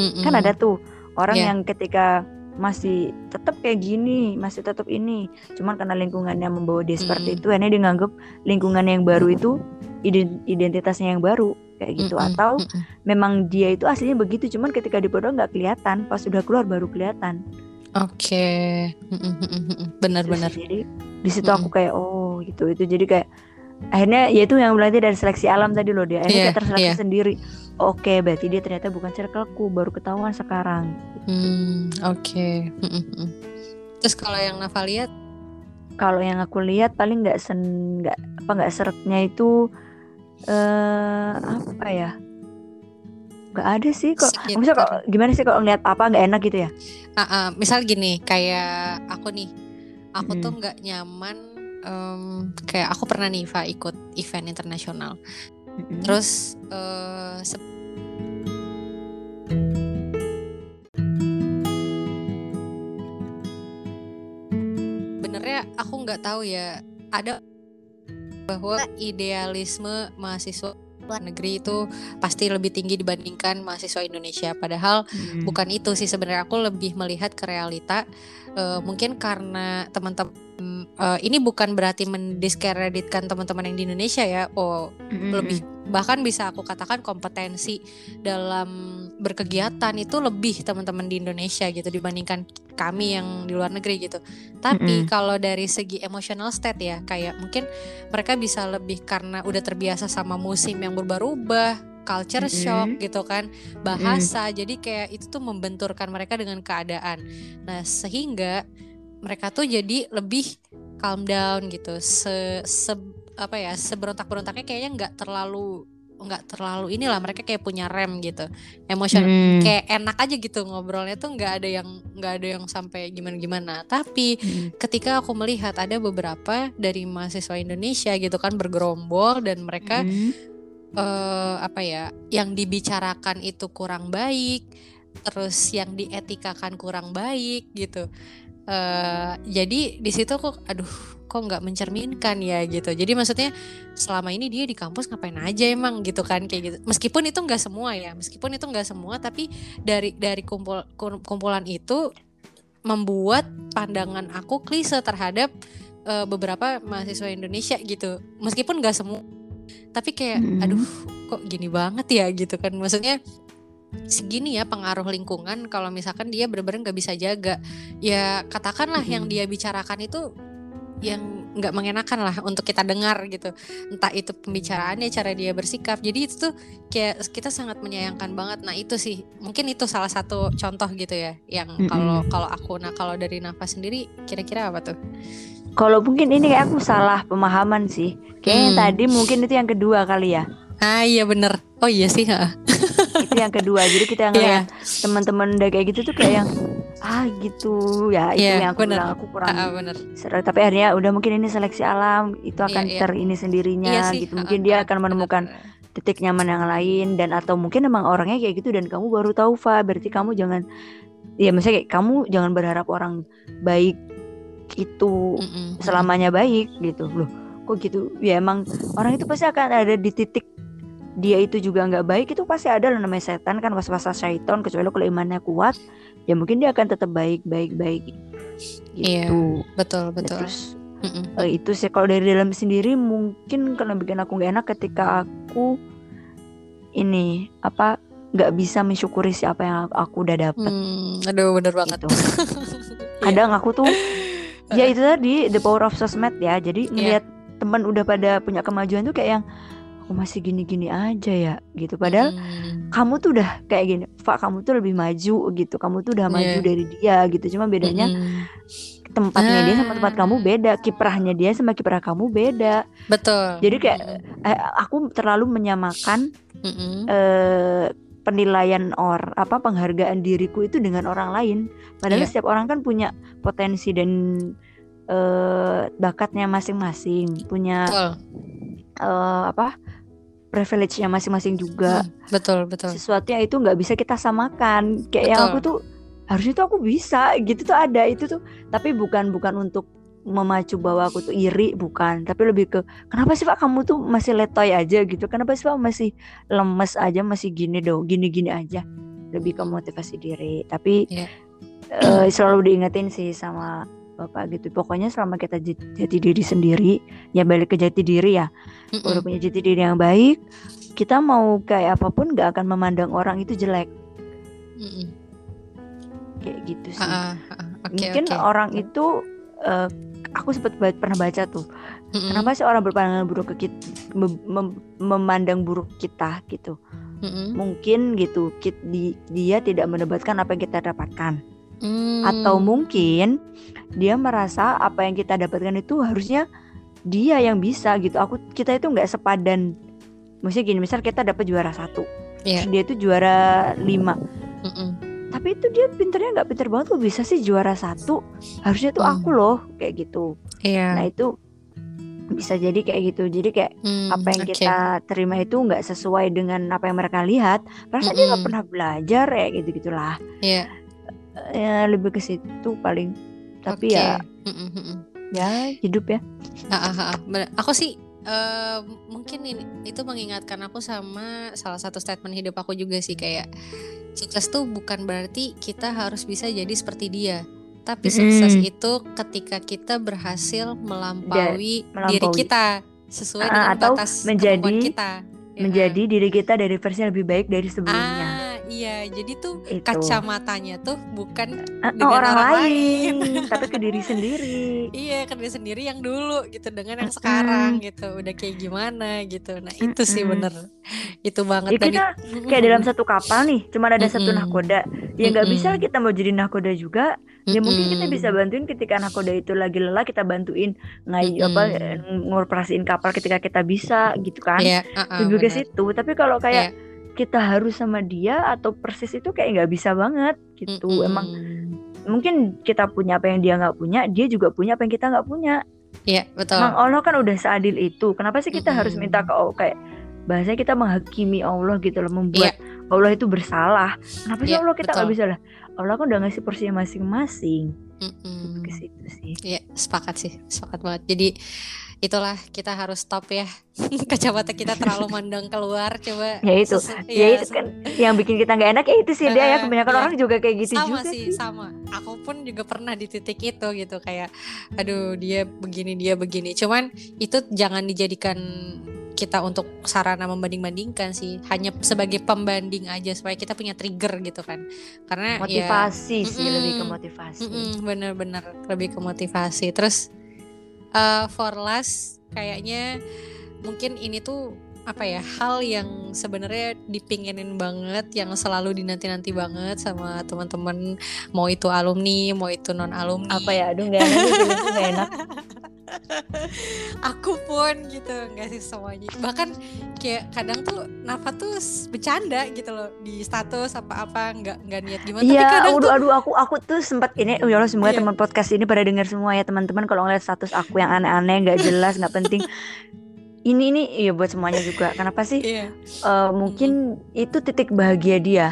Mm-mm. Kan ada tuh orang yeah. yang ketika masih tetap kayak gini, masih tetap ini, cuman karena lingkungannya membawa dia seperti mm-hmm. itu, ini dia nganggep lingkungan yang baru itu identitasnya yang baru kayak gitu mm-hmm. atau mm-hmm. memang dia itu aslinya begitu, cuman ketika di pondok nggak kelihatan, pas sudah keluar baru kelihatan. Oke, okay. benar-benar. Jadi di situ aku kayak oh gitu. Itu jadi kayak akhirnya ya itu yang berarti dari seleksi alam tadi loh dia. Akhirnya yeah, kayak terseleksi yeah. sendiri. Oke okay, berarti dia ternyata bukan circleku baru ketahuan sekarang. Hmm, oke. Okay. terus kalau yang Nafa lihat? Kalau yang aku lihat paling nggak sen nggak apa nggak seretnya itu eh uh, apa ya nggak ada sih kok kok gimana sih kalau ngeliat apa nggak enak gitu ya uh, uh, misal gini kayak aku nih aku hmm. tuh nggak nyaman um, kayak aku pernah nih Fa ikut event internasional. Mm-hmm. Terus uh, benernya aku nggak tahu ya ada bahwa idealisme mahasiswa luar negeri itu pasti lebih tinggi dibandingkan mahasiswa Indonesia. Padahal hmm. bukan itu sih sebenarnya aku lebih melihat ke realita. Uh, mungkin karena teman-teman uh, ini bukan berarti mendiskreditkan teman-teman yang di Indonesia ya. Oh, hmm lebih bahkan bisa aku katakan kompetensi dalam berkegiatan itu lebih teman-teman di Indonesia gitu dibandingkan kami yang di luar negeri gitu. Tapi mm -hmm. kalau dari segi emotional state ya kayak mungkin mereka bisa lebih karena udah terbiasa sama musim yang berubah-ubah, culture shock mm -hmm. gitu kan, bahasa. Mm -hmm. Jadi kayak itu tuh membenturkan mereka dengan keadaan. Nah, sehingga mereka tuh jadi lebih calm down gitu. Se, se apa ya, seberontak-berontaknya kayaknya nggak terlalu nggak terlalu inilah mereka kayak punya rem gitu emosional hmm. kayak enak aja gitu ngobrolnya tuh nggak ada yang nggak ada yang sampai gimana gimana tapi hmm. ketika aku melihat ada beberapa dari mahasiswa Indonesia gitu kan bergerombol dan mereka hmm. uh, apa ya yang dibicarakan itu kurang baik terus yang dietikakan kurang baik gitu uh, jadi di situ kok aduh kok nggak mencerminkan ya gitu. Jadi maksudnya selama ini dia di kampus ngapain aja emang gitu kan kayak gitu. Meskipun itu nggak semua ya meskipun itu nggak semua tapi dari dari kumpul kumpulan itu membuat pandangan aku klise terhadap uh, beberapa mahasiswa Indonesia gitu. Meskipun nggak semua tapi kayak hmm. aduh kok gini banget ya gitu kan. Maksudnya segini ya pengaruh lingkungan kalau misalkan dia benar-benar nggak bisa jaga. Ya katakanlah hmm. yang dia bicarakan itu yang nggak mengenakan lah untuk kita dengar gitu. Entah itu pembicaraannya cara dia bersikap. Jadi itu tuh kayak kita sangat menyayangkan banget. Nah itu sih mungkin itu salah satu contoh gitu ya yang kalau mm -hmm. kalau aku nah kalau dari nafas sendiri kira-kira apa tuh? Kalau mungkin ini kayak aku salah pemahaman sih. Kayaknya hmm. tadi mungkin itu yang kedua kali ya. Ah iya bener. Oh iya sih itu yang kedua jadi kita iya. ngeliat yeah. teman-teman udah kayak gitu tuh kayak yang ah gitu ya itu yeah, yang aku bener. bilang aku kurang uh, bener. Seru, tapi akhirnya udah mungkin ini seleksi alam itu akan yeah, yeah. ter ini sendirinya yeah, gitu mungkin uh, dia akan menemukan bener. titik nyaman yang lain dan atau mungkin emang orangnya kayak gitu dan kamu baru tahu Fa berarti kamu jangan ya misalnya kayak kamu jangan berharap orang baik itu mm -mm. selamanya baik gitu loh kok gitu ya emang orang itu pasti akan ada di titik dia itu juga nggak baik itu pasti ada lah namanya setan kan was-was syaiton kecuali kalau imannya kuat ya mungkin dia akan tetap baik baik baik. Iya, gitu. iya, betul betul. terus Uh, itu sih kalau dari dalam sendiri mungkin karena bikin aku nggak enak ketika aku ini apa nggak bisa mensyukuri siapa yang aku, udah dapet. Hmm, aduh bener banget. gitu. Kadang aku tuh ya itu tadi the power of sosmed ya. Jadi ngeliat teman udah pada punya kemajuan tuh kayak yang aku masih gini-gini aja ya gitu. Padahal Hmm. kamu tuh udah kayak gini, Pak kamu tuh lebih maju gitu. Kamu tuh udah maju Iya. dari dia gitu. Cuma bedanya Mm-mm. tempatnya dia sama tempat kamu Ah. beda, kiprahnya dia sama kiprah kamu beda. betul. Jadi kayak Mm-mm. eh, aku terlalu menyamakan Mm-mm. eh, penilaian or apa penghargaan diriku itu dengan orang lain. Padahal Iya. setiap orang kan punya potensi dan eh, bakatnya masing-masing, punya betul. eh, apa privilege-nya masing-masing juga. Mm, betul, betul. Sesuatu yang itu nggak bisa kita samakan. Kayak yang aku tuh harusnya tuh aku bisa gitu tuh ada itu tuh. Tapi bukan bukan untuk memacu bahwa aku tuh iri bukan tapi lebih ke kenapa sih pak kamu tuh masih letoy aja gitu kenapa sih pak masih lemes aja masih gini dong gini gini aja lebih ke motivasi diri tapi Iya. eh, selalu diingetin sih sama bapak gitu pokoknya selama kita jati diri sendiri ya balik ke jati diri ya Mm-mm. udah punya jati diri yang baik kita mau kayak apa pun gak akan memandang orang itu jelek Mm-mm. kayak gitu sih ah, ah. Oke, mungkin oke. orang itu eh, aku sempat pernah baca tuh Mm-mm. kenapa sih orang berpandangan buruk ke kita memandang buruk kita gitu Mm-mm. mungkin gitu kit- di- dia tidak mendapatkan apa yang kita dapatkan Mm. atau mungkin dia merasa apa yang kita dapatkan itu harusnya dia yang bisa gitu aku kita itu nggak sepadan maksudnya gini misal kita dapat juara satu Iya. terus dia itu juara lima Mm-mm. tapi itu dia pinternya nggak pinter banget kok bisa sih juara satu harusnya tuh Hmm. aku loh kayak gitu Iya. nah itu bisa jadi kayak gitu jadi kayak Hmm, apa yang oke. kita terima itu nggak sesuai dengan apa yang mereka lihat perasaan dia nggak pernah belajar ya gitu gitulah Iya. Ya lebih ke situ paling tapi Oke. ya Mm-mm, ya hidup ya Ah, ah, ah, ah. Aku sih eh, mungkin ini itu mengingatkan aku sama salah satu statement hidup aku juga sih kayak sukses tuh bukan berarti kita harus bisa jadi seperti dia. Tapi sukses Mm-mm. itu ketika kita berhasil melampaui, diri melampaui. kita sesuai Ah, dengan atau batas menjadi- kemampuan kita. Ya menjadi diri kita dari versi yang lebih baik dari sebelumnya iya. Jadi tuh itu kacamatanya tuh bukan Ah, dengan orang, orang lain. lain. tapi ke diri sendiri. Iya ke diri sendiri yang dulu gitu dengan yang sekarang gitu. Udah kayak gimana gitu. Nah itu sih bener. Itu banget ya kita it- kayak dalam satu kapal nih cuma ada satu nahkoda ya nggak bisa kita mau jadi nahkoda juga. Ya mungkin kita bisa bantuin ketika nahkoda itu lagi lelah kita bantuin ngayu apa Mm-mm. ngoperasiin kapal ketika kita bisa gitu kan. Iya, uh-uh, lebih ke bener. situ. Tapi kalau kayak Iya. Kita harus sama dia atau persis itu kayak nggak bisa banget gitu. Mm-mm. emang mungkin kita punya apa yang dia nggak punya dia juga punya apa yang kita nggak punya. Iya betul. Emang Allah kan udah seadil itu. Kenapa sih kita harus Mm-mm. minta ke Allah? Kayak bahasanya kita menghakimi Allah gitu loh membuat Allah itu bersalah. Kenapa sih Iya, Allah kita nggak bisa lah? Allah kan udah ngasih porsinya masing-masing. Mm-mm. ke situ sih. Iya sepakat sih sepakat banget. Jadi itulah kita harus stop ya. Kacamata kita terlalu mandang keluar coba Ya itu. ya iya, itu kan. yang bikin kita nggak enak ya itu sih dia ya. Kebanyakan iya. orang juga kayak gitu sama juga sih sama. Aku pun juga pernah di titik itu gitu kayak aduh dia begini dia begini. Cuman itu jangan dijadikan kita untuk sarana membanding-bandingkan sih. Hanya sebagai pembanding aja supaya kita punya trigger gitu kan. Karena ya motivasi sih Mm-mm. lebih ke motivasi. Mm-mm, bener-bener lebih ke motivasi. Terus eh, for last kayaknya mungkin ini tuh apa ya hal yang sebenarnya dipinginin banget yang selalu dinanti-nanti banget sama teman-teman mau itu alumni mau itu non alumni apa ya? Aduh nggak enak aku pun gitu nggak sih semuanya bahkan kayak kadang tuh Nafa tuh bercanda gitu loh di status apa-apa nggak nggak niat gimana tapi Iya, kadang aduh, tuh aduh, aku aku tuh sempat ini, ya Allah semoga Iya. teman podcast ini pada dengar semua ya teman-teman. Kalau ngeliat status aku yang aneh-aneh, nggak jelas, nggak penting. Ini ini iya buat semuanya juga. Kenapa sih? iya Eh, mungkin itu titik bahagia dia.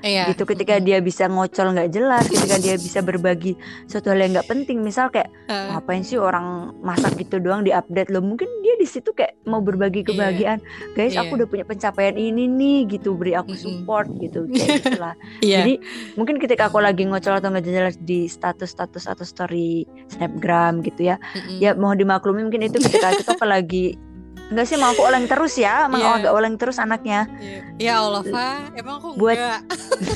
Iya. Gitu ketika dia bisa ngocol nggak jelas ketika dia bisa berbagi suatu hal yang nggak penting misal kayak Eh, ngapain sih orang masak gitu doang di update? Loh mungkin dia di situ kayak mau berbagi Iya. kebahagiaan. Guys Iya. aku udah punya pencapaian ini nih gitu beri aku support gitu kayak gitulah. Iya. Jadi mungkin ketika aku lagi ngocol atau nggak jelas di status status atau story snapgram gitu ya Mm-mm. ya mau dimaklumi mungkin itu ketika kita lagi Enggak sih mau aku oleng terus ya, emang Iya. agak oleng terus anaknya. Iya. Ya Allah, Fa, emang aku Buat- enggak.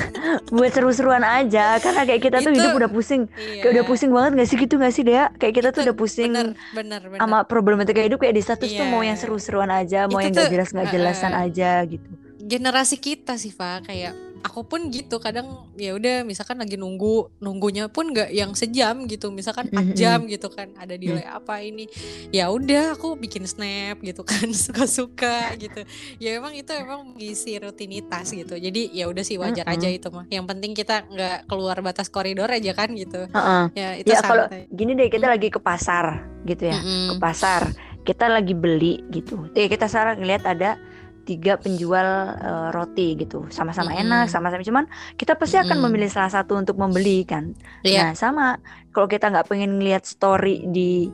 Buat seru-seruan aja, karena kayak kita tuh Itu- hidup udah pusing. Iya. Kayak udah pusing banget gak sih gitu gak sih Dea? Kayak kita tuh Itu udah pusing Bener, bener, bener. sama problematika hidup kayak di status tuh mau Iya. yang seru-seruan aja, mau Itu yang gak tuh, jelas nggak jelasan eh, aja gitu. generasi kita sih Fa kayak aku pun gitu kadang ya udah misalkan lagi nunggu nunggunya pun nggak yang sejam gitu misalkan 4 Mhm. jam gitu kan ada Mm. delay apa ini ya udah aku bikin snap gitu kan suka-suka gitu ya emang itu emang mengisi rutinitas gitu jadi ya udah sih wajar aja itu mah yang penting kita nggak keluar batas koridor aja kan gitu Heeh. ya itu Ya kalau gini deh kita Hmm. lagi ke pasar gitu ya, ke pasar kita lagi beli gitu. Ya kita sekarang ngeliat ada tiga penjual eh, roti gitu, sama-sama Mm-mm. enak, sama-sama cuman kita pasti akan Mm-mm. memilih salah satu untuk membeli kan. Iya. Nah sama kalau kita nggak pengen ngeliat story di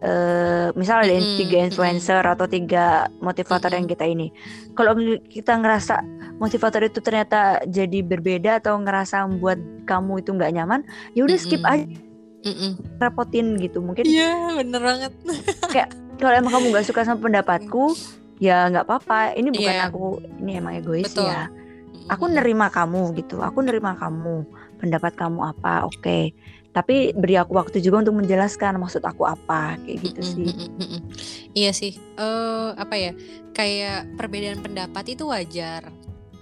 eh misalnya ada Mm-mm, tiga influencer atau tiga motivator yang Mm-mm. kita ini, kalau kita ngerasa motivator itu ternyata jadi berbeda atau ngerasa membuat kamu itu nggak nyaman, ya udah skip Mm-mm. aja Mm-mm. repotin gitu. Mungkin iya bener banget kalau emang kamu nggak suka sama pendapatku ya nggak apa-apa ini bukan Iya. aku ini emang egois Betul. ya aku nerima kamu gitu aku nerima kamu pendapat kamu apa oke tapi beri aku waktu juga untuk menjelaskan maksud aku apa kayak gitu sih. Iya sih. Eh apa ya? Kayak perbedaan pendapat itu wajar.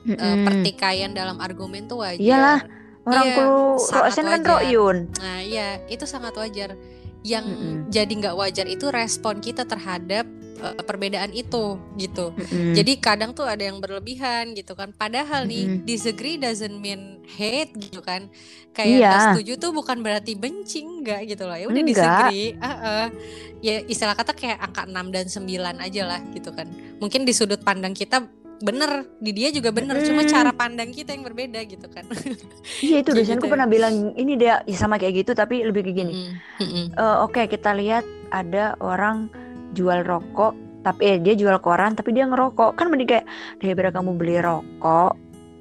Eh, Mm-mm. pertikaian dalam argumen tuh wajar. Iyalah, orang Iya, rosen kan royun Nah, iya, itu sangat wajar. Yang Mm-mm. jadi nggak wajar itu respon kita terhadap eh, perbedaan itu gitu. Mm-mm. Jadi kadang tuh ada yang berlebihan gitu kan. Padahal nih Mm-mm. disagree doesn't mean hate gitu kan. Kayak nggak setuju tuh bukan berarti benci enggak gitu loh. Ya udah disagree. Heeh. Ya istilah kata kayak angka 6 dan 9 aja lah gitu kan. Mungkin di sudut pandang kita bener di dia juga bener cuma Mm. cara pandang kita yang berbeda gitu kan iya itu dosenku gitu. pernah bilang ini dia ya sama kayak gitu tapi lebih kayak gini Mm-mm. Mm-mm. Eh, oke kita lihat ada orang jual rokok tapi eh, dia jual koran tapi dia ngerokok. Kan mending kayak daripada kamu beli rokok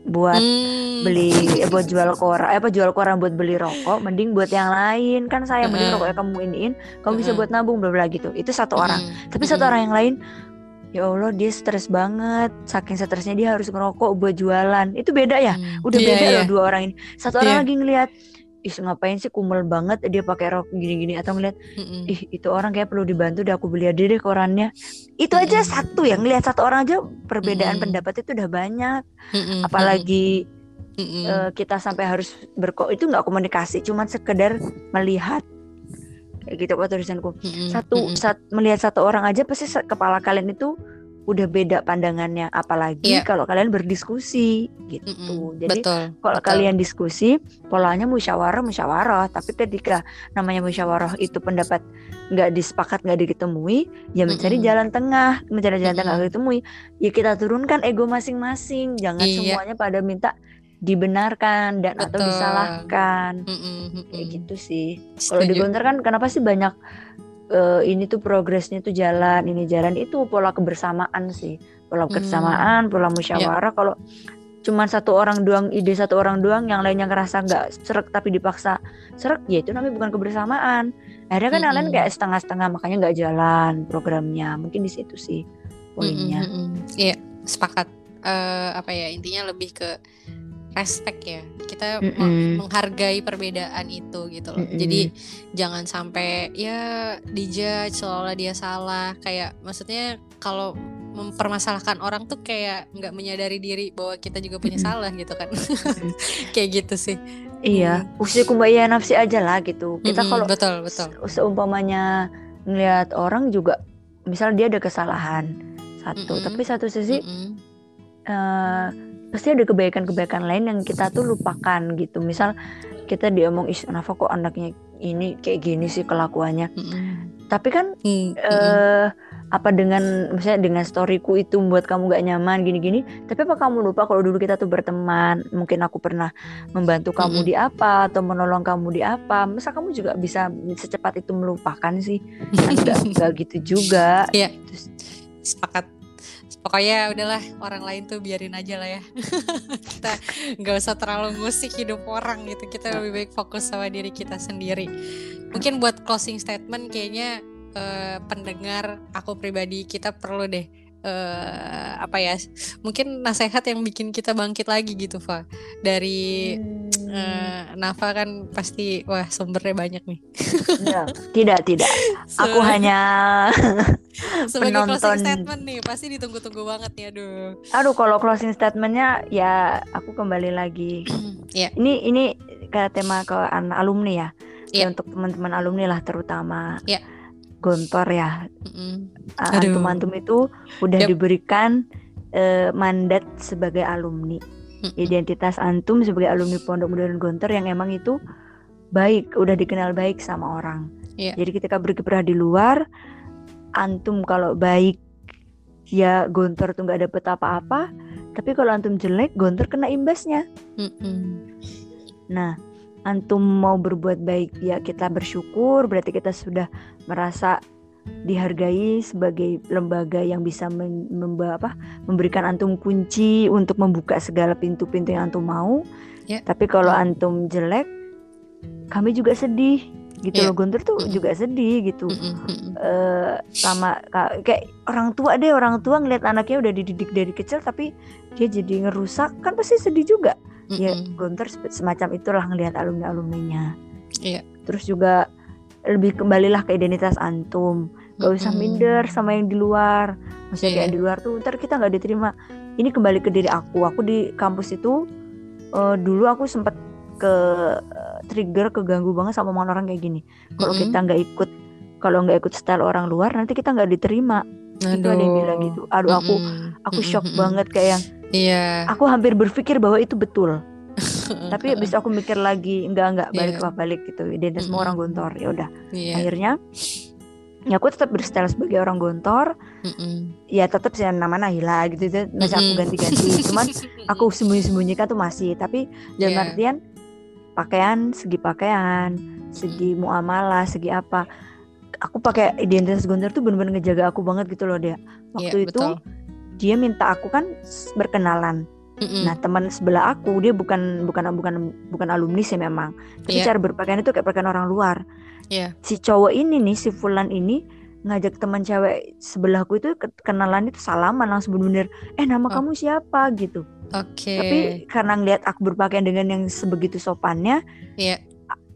buat Hmm. beli eh, buat jual koran eh, apa jual koran buat beli rokok mending buat yang lain. Kan saya mending Heeh. rokoknya kamu iniin kamu bisa buat nabung bla bla gitu. Itu satu orang. Tapi satu orang yang lain ya Allah dia stres banget. Saking stresnya dia harus ngerokok buat jualan. Itu beda ya? Hmm. udah Iya, beda iya. loh dua orang ini. Satu orang Iya. lagi ngelihat ih ngapain sih kumel banget dia pakai rok gini-gini atau ngeliat Mm-mm. ih itu orang kayak perlu dibantu deh aku beli aja deh korannya itu aja Mm-mm. satu ya ngelihat satu orang aja perbedaan Mm-mm. pendapat itu udah banyak Mm-mm. apalagi Mm-mm. eh, kita sampai harus berko itu nggak komunikasi cuman sekedar melihat kayak gitu apa tulisanku Mm-mm. satu saat melihat satu orang aja pasti kepala kalian itu udah beda pandangannya apalagi Iya. kalau kalian berdiskusi gitu Mm-mm. jadi betul kalau betul. kalian diskusi polanya musyawarah musyawarah tapi ketika namanya musyawarah itu pendapat nggak disepakat nggak ditemui ya mencari Mm-mm. jalan tengah mencari jalan tengah Mm-mm. nggak ditemui ya kita turunkan ego masing-masing jangan Iya. semuanya pada minta dibenarkan dan atau Betul. disalahkan Mm-mm. kayak Mm-mm. gitu sih kalau di Setuju. Gontor kan kenapa sih banyak eh, ini tuh progresnya tuh jalan ini jalan itu pola kebersamaan sih pola Hmm. kebersamaan pola musyawarah kalau cuman satu orang doang ide satu orang doang yang lainnya ngerasa nggak serak tapi dipaksa serak ya itu namanya bukan kebersamaan akhirnya kan yang lain Mm-mm. kayak setengah-setengah makanya nggak jalan programnya mungkin di situ sih poinnya Mm-mm, mm-mm. Iya, sepakat. Eh, apa ya intinya lebih ke respect ya. Kita me- Mm-mm. menghargai perbedaan itu gitu loh. Mm-mm. Jadi jangan sampai ya dijudge seolah dia salah. Kayak maksudnya kalau mempermasalahkan orang tuh kayak nggak menyadari diri bahwa kita juga punya Mm-mm. salah gitu kan. kayak gitu sih. iya usia kumbaya nafsi aja lah gitu kita Mm-mm, kalau betul betul. se- seumpamanya ngelihat orang juga misal dia ada kesalahan satu Mm-mm. tapi satu sisi Mm-mm. eh, pasti ada kebaikan-kebaikan lain yang kita tuh lupakan gitu misal kita diomong ih kenapa kok anaknya ini kayak gini sih kelakuannya Mm-mm. tapi kan Mm, mm-mm. eh apa dengan misalnya dengan storyku itu membuat kamu gak nyaman gini-gini tapi apa kamu lupa kalau dulu kita tuh berteman mungkin aku pernah membantu kamu Mm-mm. di apa atau menolong kamu di apa masa kamu juga bisa secepat itu melupakan sih kan nggak gitu juga Iya. Terus, sepakat pokoknya udahlah orang lain tuh biarin aja lah ya. Kita nggak usah terlalu ngusik hidup orang gitu. Kita lebih baik fokus sama diri kita sendiri. Mungkin buat closing statement kayaknya uh, pendengar aku pribadi kita perlu deh uh, apa ya mungkin nasehat yang bikin kita bangkit lagi gitu Fa. Dari hmm. uh, Nafa kan pasti wah sumbernya banyak nih. Ya, tidak tidak. Aku hanya sebagai penonton closing statement nih pasti ditunggu-tunggu banget ya aduh. Aduh kalau closing statementnya ya aku kembali lagi. Yeah. ini ini ke tema ke alumni ya. Yeah. ya untuk teman-teman alumni lah terutama. Yeah gontor ya. Antum-antum itu udah yep. diberikan uh, mandat sebagai alumni. Identitas antum sebagai alumni Pondok Modern Gontor yang emang itu baik, udah dikenal baik sama orang. Yeah. Jadi ketika berkiprah di luar, antum kalau baik ya Gontor tuh nggak dapet apa-apa, tapi kalau antum jelek, Gontor kena imbasnya. Mm-hmm. Nah, antum mau berbuat baik ya kita bersyukur berarti kita sudah merasa dihargai sebagai lembaga yang bisa memba apa, memberikan antum kunci untuk membuka segala pintu-pintu yang antum mau. Yeah. Tapi kalau antum jelek, kami juga sedih gitu yeah. loh. Guntur tuh mm juga sedih gitu. Mm -hmm. uh, sama kayak orang tua deh, orang tua ngeliat anaknya udah dididik dari kecil tapi dia jadi ngerusak kan pasti sedih juga. Mm -hmm. Ya Guntur semacam itulah ngelihat alumni alumninya. Iya. Yeah. Terus juga lebih kembalilah ke identitas antum gak usah minder sama yang di luar maksudnya yeah. kayak di luar tuh ntar kita nggak diterima ini kembali ke diri aku aku di kampus itu uh, dulu aku sempat ke uh, trigger keganggu banget sama omongan orang kayak gini kalau mm -hmm. kita nggak ikut kalau nggak ikut style orang luar nanti kita nggak diterima aduh. itu ada yang bilang gitu aduh aku mm -hmm. aku shock mm -hmm. banget kayak yang yeah. aku hampir berpikir bahwa itu betul tapi habis aku mikir lagi enggak enggak balik yeah. balik gitu identitas mm -hmm. semua orang gontor ya udah yeah. akhirnya ya aku tetap berstyle sebagai orang gontor mm -mm. ya tetap sih nama Nahila gitu itu masih aku ganti-ganti cuman aku sembunyi-sembunyikan tuh masih tapi dalam yeah. artian pakaian segi pakaian segi muamalah segi apa aku pakai identitas gontor tuh bener-bener ngejaga aku banget gitu loh dia waktu yeah, itu betul. dia minta aku kan berkenalan Mm-mm. Nah teman sebelah aku dia bukan bukan bukan bukan alumni sih memang, tapi yeah. cara berpakaian itu kayak pakaian orang luar. Yeah. Si cowok ini nih si Fulan ini ngajak teman cewek sebelahku itu kenalan itu salaman langsung bener-bener eh nama oh. kamu siapa gitu. Oke. Okay. Tapi karena ngeliat aku berpakaian dengan yang sebegitu sopannya, yeah.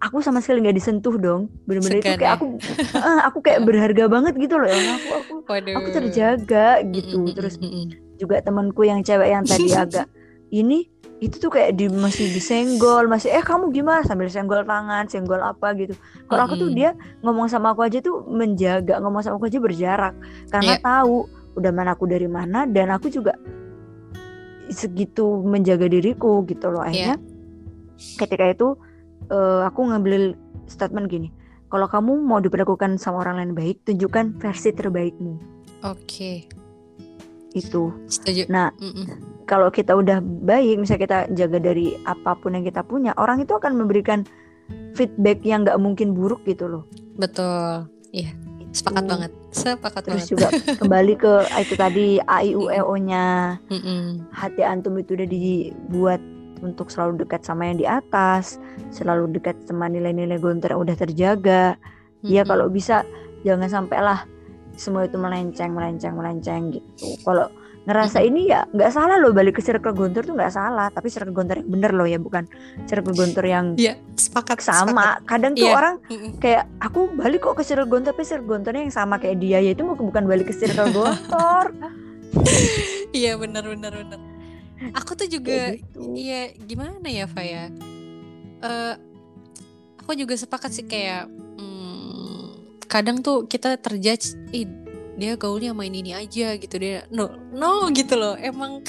aku sama sekali nggak disentuh dong. Bener-bener itu kayak ya? aku, aku kayak berharga banget gitu loh. Aku aku Waduh. aku terjaga gitu. Terus juga temanku yang cewek yang tadi agak ini itu tuh kayak di masih disenggol masih eh kamu gimana? Sambil senggol tangan senggol apa gitu. Kalau aku tuh dia ngomong sama aku aja tuh menjaga ngomong sama aku aja berjarak. Karena yeah. tahu udah mana aku dari mana dan aku juga segitu menjaga diriku gitu loh. Akhirnya yeah. ketika itu uh, aku ngambil statement gini kalau kamu mau diperlakukan sama orang lain baik tunjukkan versi terbaikmu. Oke. okay itu. Setuju. Nah, mm -mm. kalau kita udah baik, misalnya kita jaga dari apa pun yang kita punya, orang itu akan memberikan feedback yang nggak mungkin buruk gitu loh. Betul. Iya. Sepakat itu. banget. Sepakat Terus banget. juga kembali ke itu tadi A I U E O-nya. Mm -mm. Hati antum itu udah dibuat untuk selalu dekat sama yang di atas, selalu dekat sama nilai-nilai gontor yang udah terjaga. Mm. Ya kalau bisa jangan sampailah semua itu melenceng melenceng melenceng gitu kalau ngerasa ini ya nggak salah loh balik ke circle gontor tuh nggak salah tapi circle gontor yang bener loh ya bukan circle gontor yang ya, sepakat sama sepakat. kadang tuh yeah. orang kayak aku balik kok ke circle gontor tapi circle gontornya yang sama kayak dia ya itu bukan balik ke circle gontor iya benar benar benar aku tuh juga gitu. iya gimana ya Faya uh, aku juga sepakat sih kayak kadang tuh kita terjudge ih dia gaulnya main ini aja gitu. Dia no no gitu loh. Emang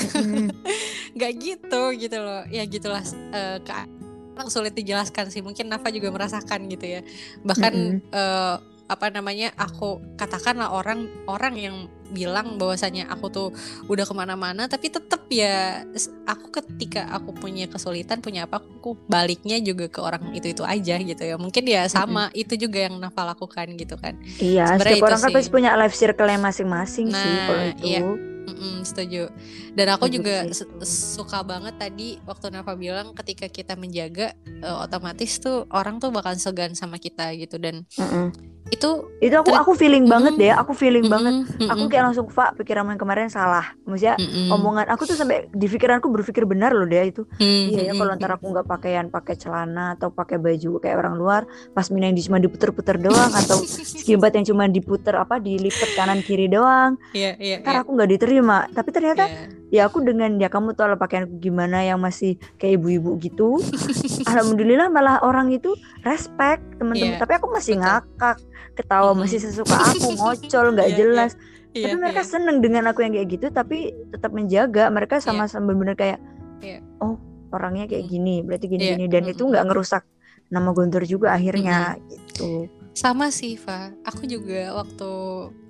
nggak hmm. gitu gitu loh. Ya gitulah uh, ke sulit dijelaskan sih. Mungkin Nafa juga merasakan gitu ya. Bahkan mm -hmm. uh, apa namanya aku katakanlah orang orang yang bilang bahwasanya aku tuh udah ke mana-mana tapi tetap ya aku ketika aku punya kesulitan punya apa aku baliknya juga ke orang itu itu aja gitu ya. Mungkin ya sama mm-hmm. itu juga yang Nafa lakukan gitu kan. Iya Sebenarnya setiap orang kan pasti punya life circle yang masing-masing nah, sih kalau itu. iya Mm-mm, setuju. Dan aku Setuju juga suka banget tadi waktu Nafa bilang ketika kita menjaga eh, otomatis tuh orang tuh bakal segan sama kita gitu dan Mm-mm. itu Itu aku aku feeling banget Mm-mm. deh, aku feeling banget. mm-mm, Aku mm-mm, kayak langsung Pak, pikiran yang kemarin salah. Maksudnya mm-mm, omongan aku tuh sampai di pikiranku berpikir benar loh dia itu. mm, Iya ya kalau mm-mm, ntar aku nggak pakaian pakai celana atau pakai baju kayak orang luar, pas mina yang di- cuma diputer-puter doang atau skibat yang cuma diputer apa dilipat kanan kiri doang, Iya, iya, ntar iya. aku nggak diterima. Tapi ternyata Iya. ya aku dengan ya kamu tahu lah pakaianku gimana yang masih kayak ibu-ibu gitu. Alhamdulillah malah orang itu respect teman-teman. Iya, Tapi aku masih betul. ngakak, ketawa Mm-mm. masih sesuka aku, ngocol nggak Iya, iya. jelas. Iya, Tapi mereka iya. seneng dengan aku yang kayak gitu, tapi tetap menjaga. Mereka sama-sama bener-bener kayak, Iya. oh orangnya kayak Mm. gini, berarti Iya, gini-gini. Dan itu mm-mm. nggak ngerusak nama Guntur juga akhirnya gitu. Sama sih, Fa. Aku juga waktu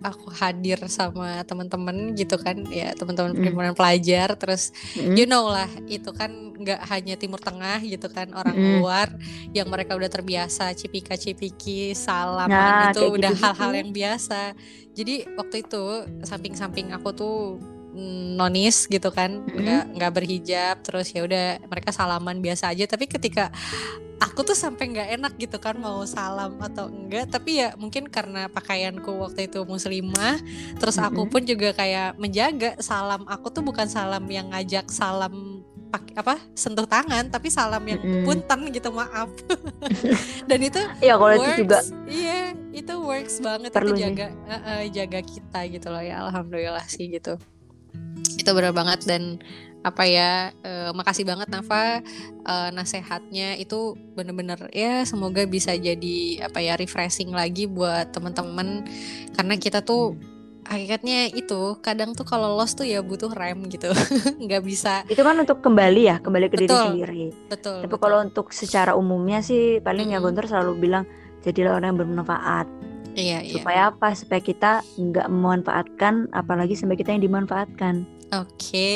aku hadir sama teman-teman gitu kan, ya teman-teman Mm. perhimpunan pelajar, terus Mm-mm. you know lah, itu kan nggak hanya Timur Tengah gitu kan, orang Mm-mm. luar yang mereka udah terbiasa cipika-cipiki, salaman Nah, itu udah hal-hal yang biasa. Jadi waktu itu samping-samping aku tuh mm, nonis gitu kan, nggak nggak berhijab, terus ya udah mereka salaman biasa aja. Tapi ketika aku tuh sampai nggak enak gitu kan mau salam atau enggak tapi ya mungkin karena pakaianku waktu itu muslimah terus aku pun juga kayak menjaga salam. Aku tuh bukan salam yang ngajak salam pakai apa sentuh tangan tapi salam yang Mm-mm. punten gitu maaf. Dan itu Ya kalau itu works. juga iya itu works banget Perlu itu jaga eh, eh, jaga kita gitu loh ya alhamdulillah sih gitu itu benar banget dan apa ya eh, makasih banget Nafa eh, nasehatnya itu bener-bener ya semoga bisa jadi apa ya refreshing lagi buat teman-teman karena kita tuh hakikatnya itu kadang tuh kalau lost tuh ya butuh rem gitu nggak bisa itu kan untuk kembali ya, kembali ke diri Betul. sendiri. betul Tapi betul. kalau untuk secara umumnya sih paling ya Mm-mm. Guntur selalu bilang jadilah orang yang bermanfaat. Iya iya Supaya apa? Supaya kita nggak memanfaatkan apalagi sampai kita yang dimanfaatkan. oke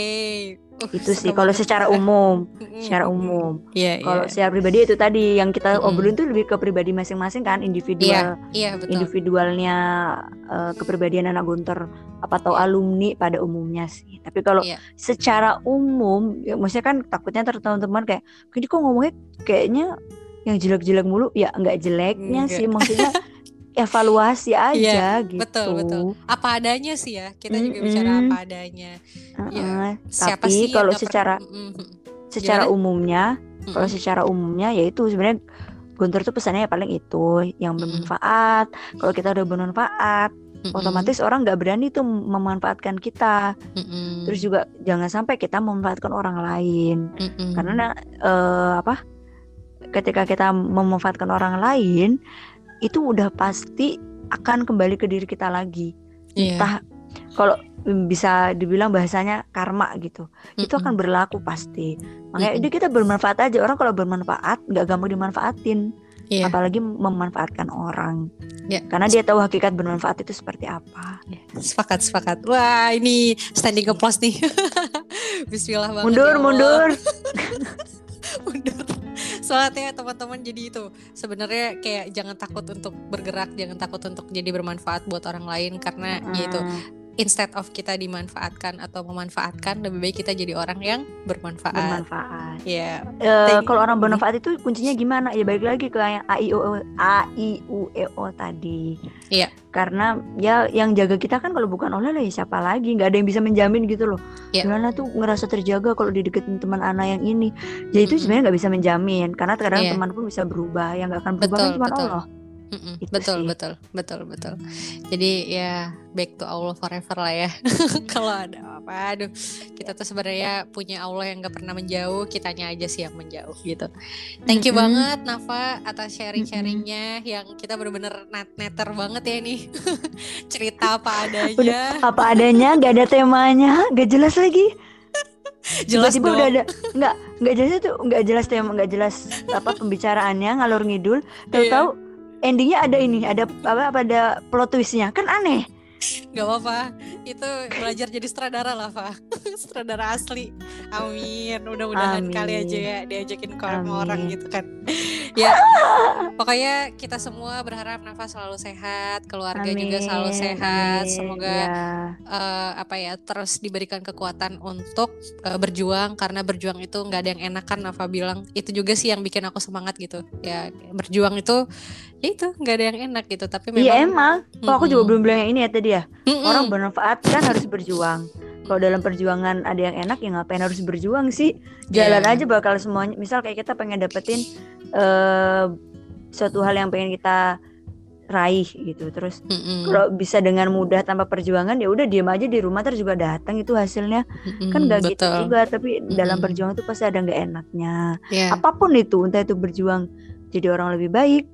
Uh, Itu sih kalau secara umum, secara umum. iya Kalau iya secara pribadi itu tadi yang kita Mm-mm. obrolin tuh lebih ke pribadi masing-masing kan, individual iya betul individualnya eh, kepribadian anak Guntur apa atau alumni pada umumnya sih. Tapi kalau Iya. secara umum, ya, maksudnya kan takutnya teman-teman kayak, ini kok ngomongnya kayaknya yang jelek-jelek mulu, ya nggak jeleknya Nggak. sih, maksudnya evaluasi aja gitu. Iya, betul, betul. apa adanya sih ya kita juga bicara apa adanya Heeh. Iya. siapa Tapi sih kalau secara secara Gimana? umumnya, kalau Mm-mm. secara umumnya yaitu sebenarnya Guntur tuh pesannya ya paling itu yang bermanfaat. Kalau kita udah bermanfaat, Mm-mm. otomatis orang nggak berani tuh memanfaatkan kita. Mm-mm. Terus juga jangan sampai kita memanfaatkan orang lain. Mm-mm. Karena eh, apa? Ketika kita memanfaatkan orang lain, itu udah pasti akan kembali ke diri kita lagi. Iya. Entah kalau bisa dibilang bahasanya karma gitu. Itu Mm-mm. akan berlaku pasti. Makanya itu kita bermanfaat aja. Orang kalau bermanfaat nggak gampang dimanfaatin. Iya. Apalagi memanfaatkan orang. Ya. Karena dia tahu hakikat bermanfaat itu seperti apa. sepakat sepakat wah ini standing applause nih Bismillah banget Mundur, ya mundur. mundur soalnya ya teman-teman jadi itu sebenarnya kayak jangan takut untuk bergerak jangan takut untuk jadi bermanfaat buat orang lain karena ya Hmm, instead of kita dimanfaatkan atau memanfaatkan lebih baik kita jadi orang yang bermanfaat bermanfaat. ya Eh, Thank- kalau orang bermanfaat itu kuncinya gimana? Ya balik lagi ke yang A I U A I U E O tadi. Iya. Karena ya yang jaga kita kan kalau bukan Allah lah ya siapa lagi? Nggak ada yang bisa menjamin gitu loh. Iya. Gimana tuh ngerasa terjaga kalau dideketin teman anak yang ini? Ya itu Mm-mm. sebenarnya nggak bisa menjamin karena kadang Iya. teman pun bisa berubah. Yang nggak akan berubah kan Betul, cuma betul. Allah. Mm-mm, Itu betul sih. betul betul betul. Jadi ya back to Allah forever lah ya. Kalau ada apa aduh kita tuh sebenarnya punya Allah yang gak pernah menjauh kitanya aja sih yang menjauh gitu. Thank you banget Nafa atas sharing sharingnya yang kita bener-bener net netter banget ya nih cerita apa adanya. Apa adanya, nggak ada temanya, nggak jelas lagi. jelas Tiba-tiba dong. udah ada nggak nggak jelas itu nggak jelas tema nggak jelas apa pembicaraannya ngalur ngidul. Iya. tahu-tahu endingnya ada ini ada apa apa ada plot twistnya. Kan aneh Gak apa-apa. Itu belajar jadi sutradara lah Fa Sutradara asli. Amin. Mudah-mudahan kali aja ya Diajakin ke sama orang Amin. gitu kan. Ya pokoknya kita semua berharap Nafa selalu sehat keluarga Amin, juga selalu sehat. Amin. semoga Ya. eh, apa ya terus diberikan kekuatan untuk eh, berjuang. Karena berjuang itu nggak ada yang enak kan Nafa bilang. Itu juga sih yang bikin aku semangat gitu. Ya berjuang itu ya itu nggak ada yang enak gitu. Tapi memang Iya emang. Kok aku juga belum bilang yang ini ya tadi ya. Mm-mm. Orang bermanfaat kan harus berjuang. Kalau dalam perjuangan ada yang enak ya ngapain harus berjuang sih? Jalan Iya. aja bakal semuanya. Misal kayak kita pengen dapetin eh suatu hal yang pengen kita raih gitu. Terus kalau bisa dengan mudah tanpa perjuangan ya udah diam aja di rumah terus juga datang itu hasilnya. Mm-mm, Kan gak gitu betul. juga. Tapi dalam Mm-mm. perjuangan itu pasti ada nggak enaknya. ya Apa pun itu, entah itu berjuang jadi orang lebih baik,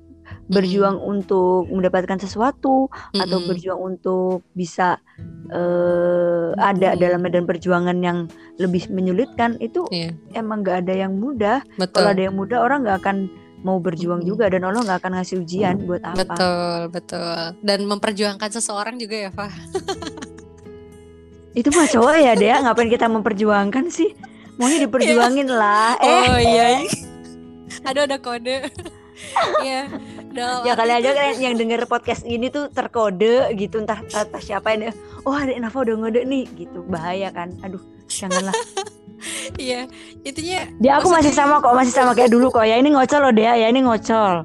berjuang untuk mendapatkan sesuatu atau Mm-mm. berjuang untuk bisa eh, ada Mm-mm. dalam medan perjuangan yang lebih menyulitkan itu Iya, emang nggak ada yang mudah. betul Kalau ada yang mudah orang nggak akan mau berjuang Mm-mm. juga dan Allah nggak akan ngasih ujian buat apa. betul betul dan memperjuangkan seseorang juga ya Fah Itu mah cowok ya dia ngapain kita memperjuangkan sih? Maunya diperjuangin lah. Eh, oh iya aduh ada kode Iya. Ya kali aja itu- kan yang denger podcast ini tuh terkode gitu entah, entah siapa yang oh ada Nafa udah ngode nih gitu. Bahaya kan. Aduh janganlah. Iya. Itunya dia aku masih sama kok masih sama kayak dulu kok. Ya ini ngocol loh dia ya ini ngocol.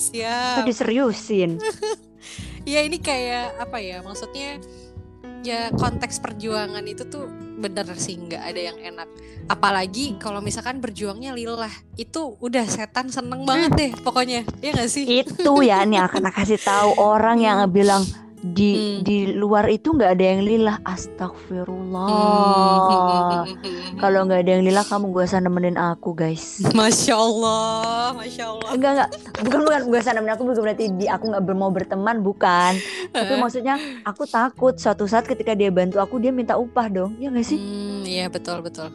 Siap. Kok diseriusin ya ini kayak apa ya? Maksudnya ya konteks perjuangan itu tuh bener sih nggak ada yang enak. Apalagi kalau misalkan berjuangnya lillah itu udah setan seneng banget deh pokoknya. Ya nggak sih? Itu ya nih akan kasih tahu orang yang bilang di Hmm. di luar itu nggak ada yang lillah. Astagfirullah Hmm. kalau nggak ada yang lillah kamu gak usah nemenin aku guys. Masya Allah, Masya Allah. enggak enggak bukan bukan. Gak usah nemenin aku bukan berarti di aku nggak mau berteman bukan. Tapi maksudnya aku takut suatu saat ketika dia bantu aku dia minta upah dong. Ya nggak sih? Hmm, iya betul betul.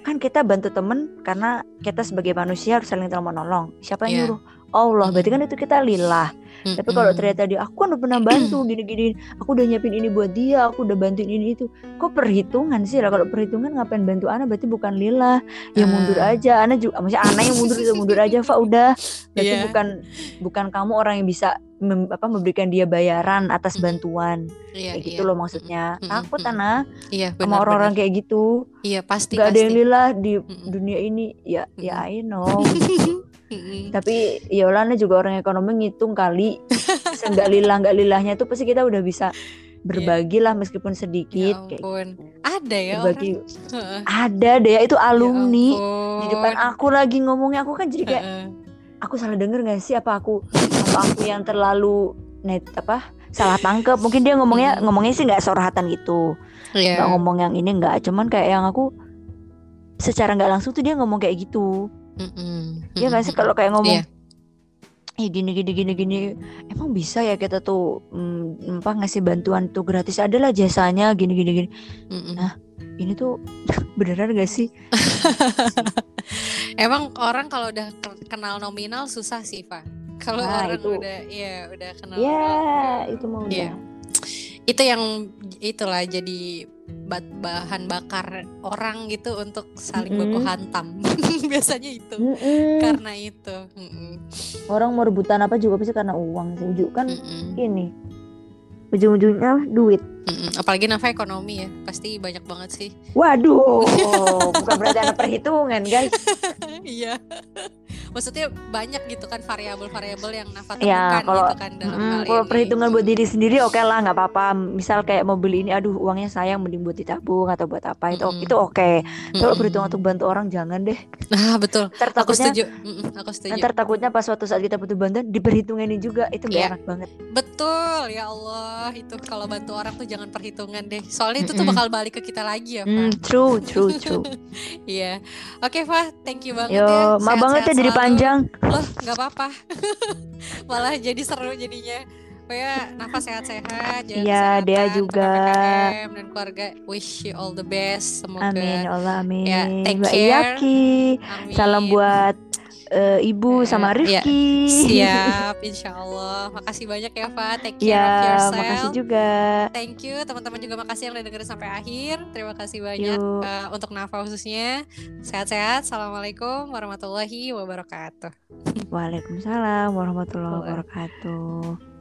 kan kita bantu temen karena kita sebagai manusia harus saling tolong menolong siapa yang Iya. nyuruh Allah berarti kan itu kita lillah. Tapi kalau ternyata dia aku kan udah pernah bantu gini-gini aku udah nyiapin ini buat dia aku udah bantuin ini itu. Kok perhitungan sih lah kalau perhitungan ngapain bantu Ana? Berarti bukan lillah. Ya mundur Ah. aja. Ana juga maksudnya Ana yang mundur itu mundur aja Fa udah. Berarti Iya. bukan bukan kamu orang yang bisa mem- apa memberikan dia bayaran atas bantuan. Iya, kayak iya. gitu loh maksudnya. Takut. Ana Iya sama orang-orang benar. kayak gitu. Iya pasti nggak ada yang lillah di dunia ini. Ya ya. I know Mm-mm. tapi ya Olana juga orang ekonomi ngitung kali nggak lilah nggak lilahnya tuh pasti kita udah bisa berbagi lah meskipun Ya sedikit kayak ampun. Ada ya berbagi orang. Ada deh ya itu alumni Ya di depan ampun. aku lagi ngomongnya aku kan jadi kayak aku salah denger gak sih apa aku apa aku yang terlalu net apa salah tangkep mungkin dia ngomongnya Hmm. ngomongnya sih nggak sorhatan gitu Iya. nggak ngomong yang ini nggak cuman kayak yang aku secara nggak langsung tuh dia ngomong kayak gitu Mm-mm. ya nggak sih kalau kayak ngomong Iya. eh gini gini gini gini emang bisa ya kita tuh mm, apa ngasih bantuan tuh gratis adalah jasanya gini gini gini Mm-mm. Nah, ini tuh beneran gak sih Emang orang kalau udah ke- kenal nominal susah sih, Pak. Kalau Nah, orang itu. udah iya udah kenal ya nominal. itu mau Iya. udah Itu yang itulah jadi bahan bakar orang gitu untuk saling baku Mm-mm. hantam. Biasanya itu. Mm-mm. Karena itu. Mm-mm. orang mau rebutan apa juga pasti karena uang sih kan Mm-mm. ini ujung-ujungnya duit Mm-mm. Apalagi Nafa ekonomi ya, pasti banyak banget sih. waduh bukan berarti ada perhitungan guys Iya. Maksudnya banyak gitu kan variabel-variabel yang Nafa Ya, temukan kalau- gitu kan dalam Mm, hal kalau ini. perhitungan buat diri sendiri oke lah nggak apa-apa misal kayak mau beli ini aduh uangnya sayang mending buat ditabung atau buat apa itu Mm-mm. itu oke kalau Mm-mm. perhitungan untuk bantu orang jangan deh Nah, betul. ntar Aku setuju. Mm-mm, Aku setuju. ntar takutnya pas suatu saat kita butuh bantuan diperhitunganin juga itu gak Iya. enak banget Betul, ya Allah. Itu kalau bantu orang tuh jangan perhitungan deh. Soalnya itu tuh bakal balik ke kita lagi ya, Pak. true true true Iya. Oke, Pak. Thank you banget yo ya. maaf banget ya jadi selalu. panjang Loh, nggak apa-apa. Malah jadi seru jadinya. Pokoknya nafas sehat-sehat, Iya, Dea kesehatan, juga. Dan keluarga. Wish you all the best. Semoga amin ya Allah amin Ya, take Mbak care. Iyaki Amin. salam buat uh, Ibu sama iya. Rifki. Ya, siap, insya Allah. Makasih banyak ya, Fa. Thank you. Yeah. Makasih juga. Thank you, teman-teman juga makasih yang udah dengerin sampai akhir. Terima kasih banyak uh, untuk Nafa khususnya. Sehat-sehat. Assalamualaikum warahmatullahi wabarakatuh. Waalaikumsalam warahmatullahi wabarakatuh.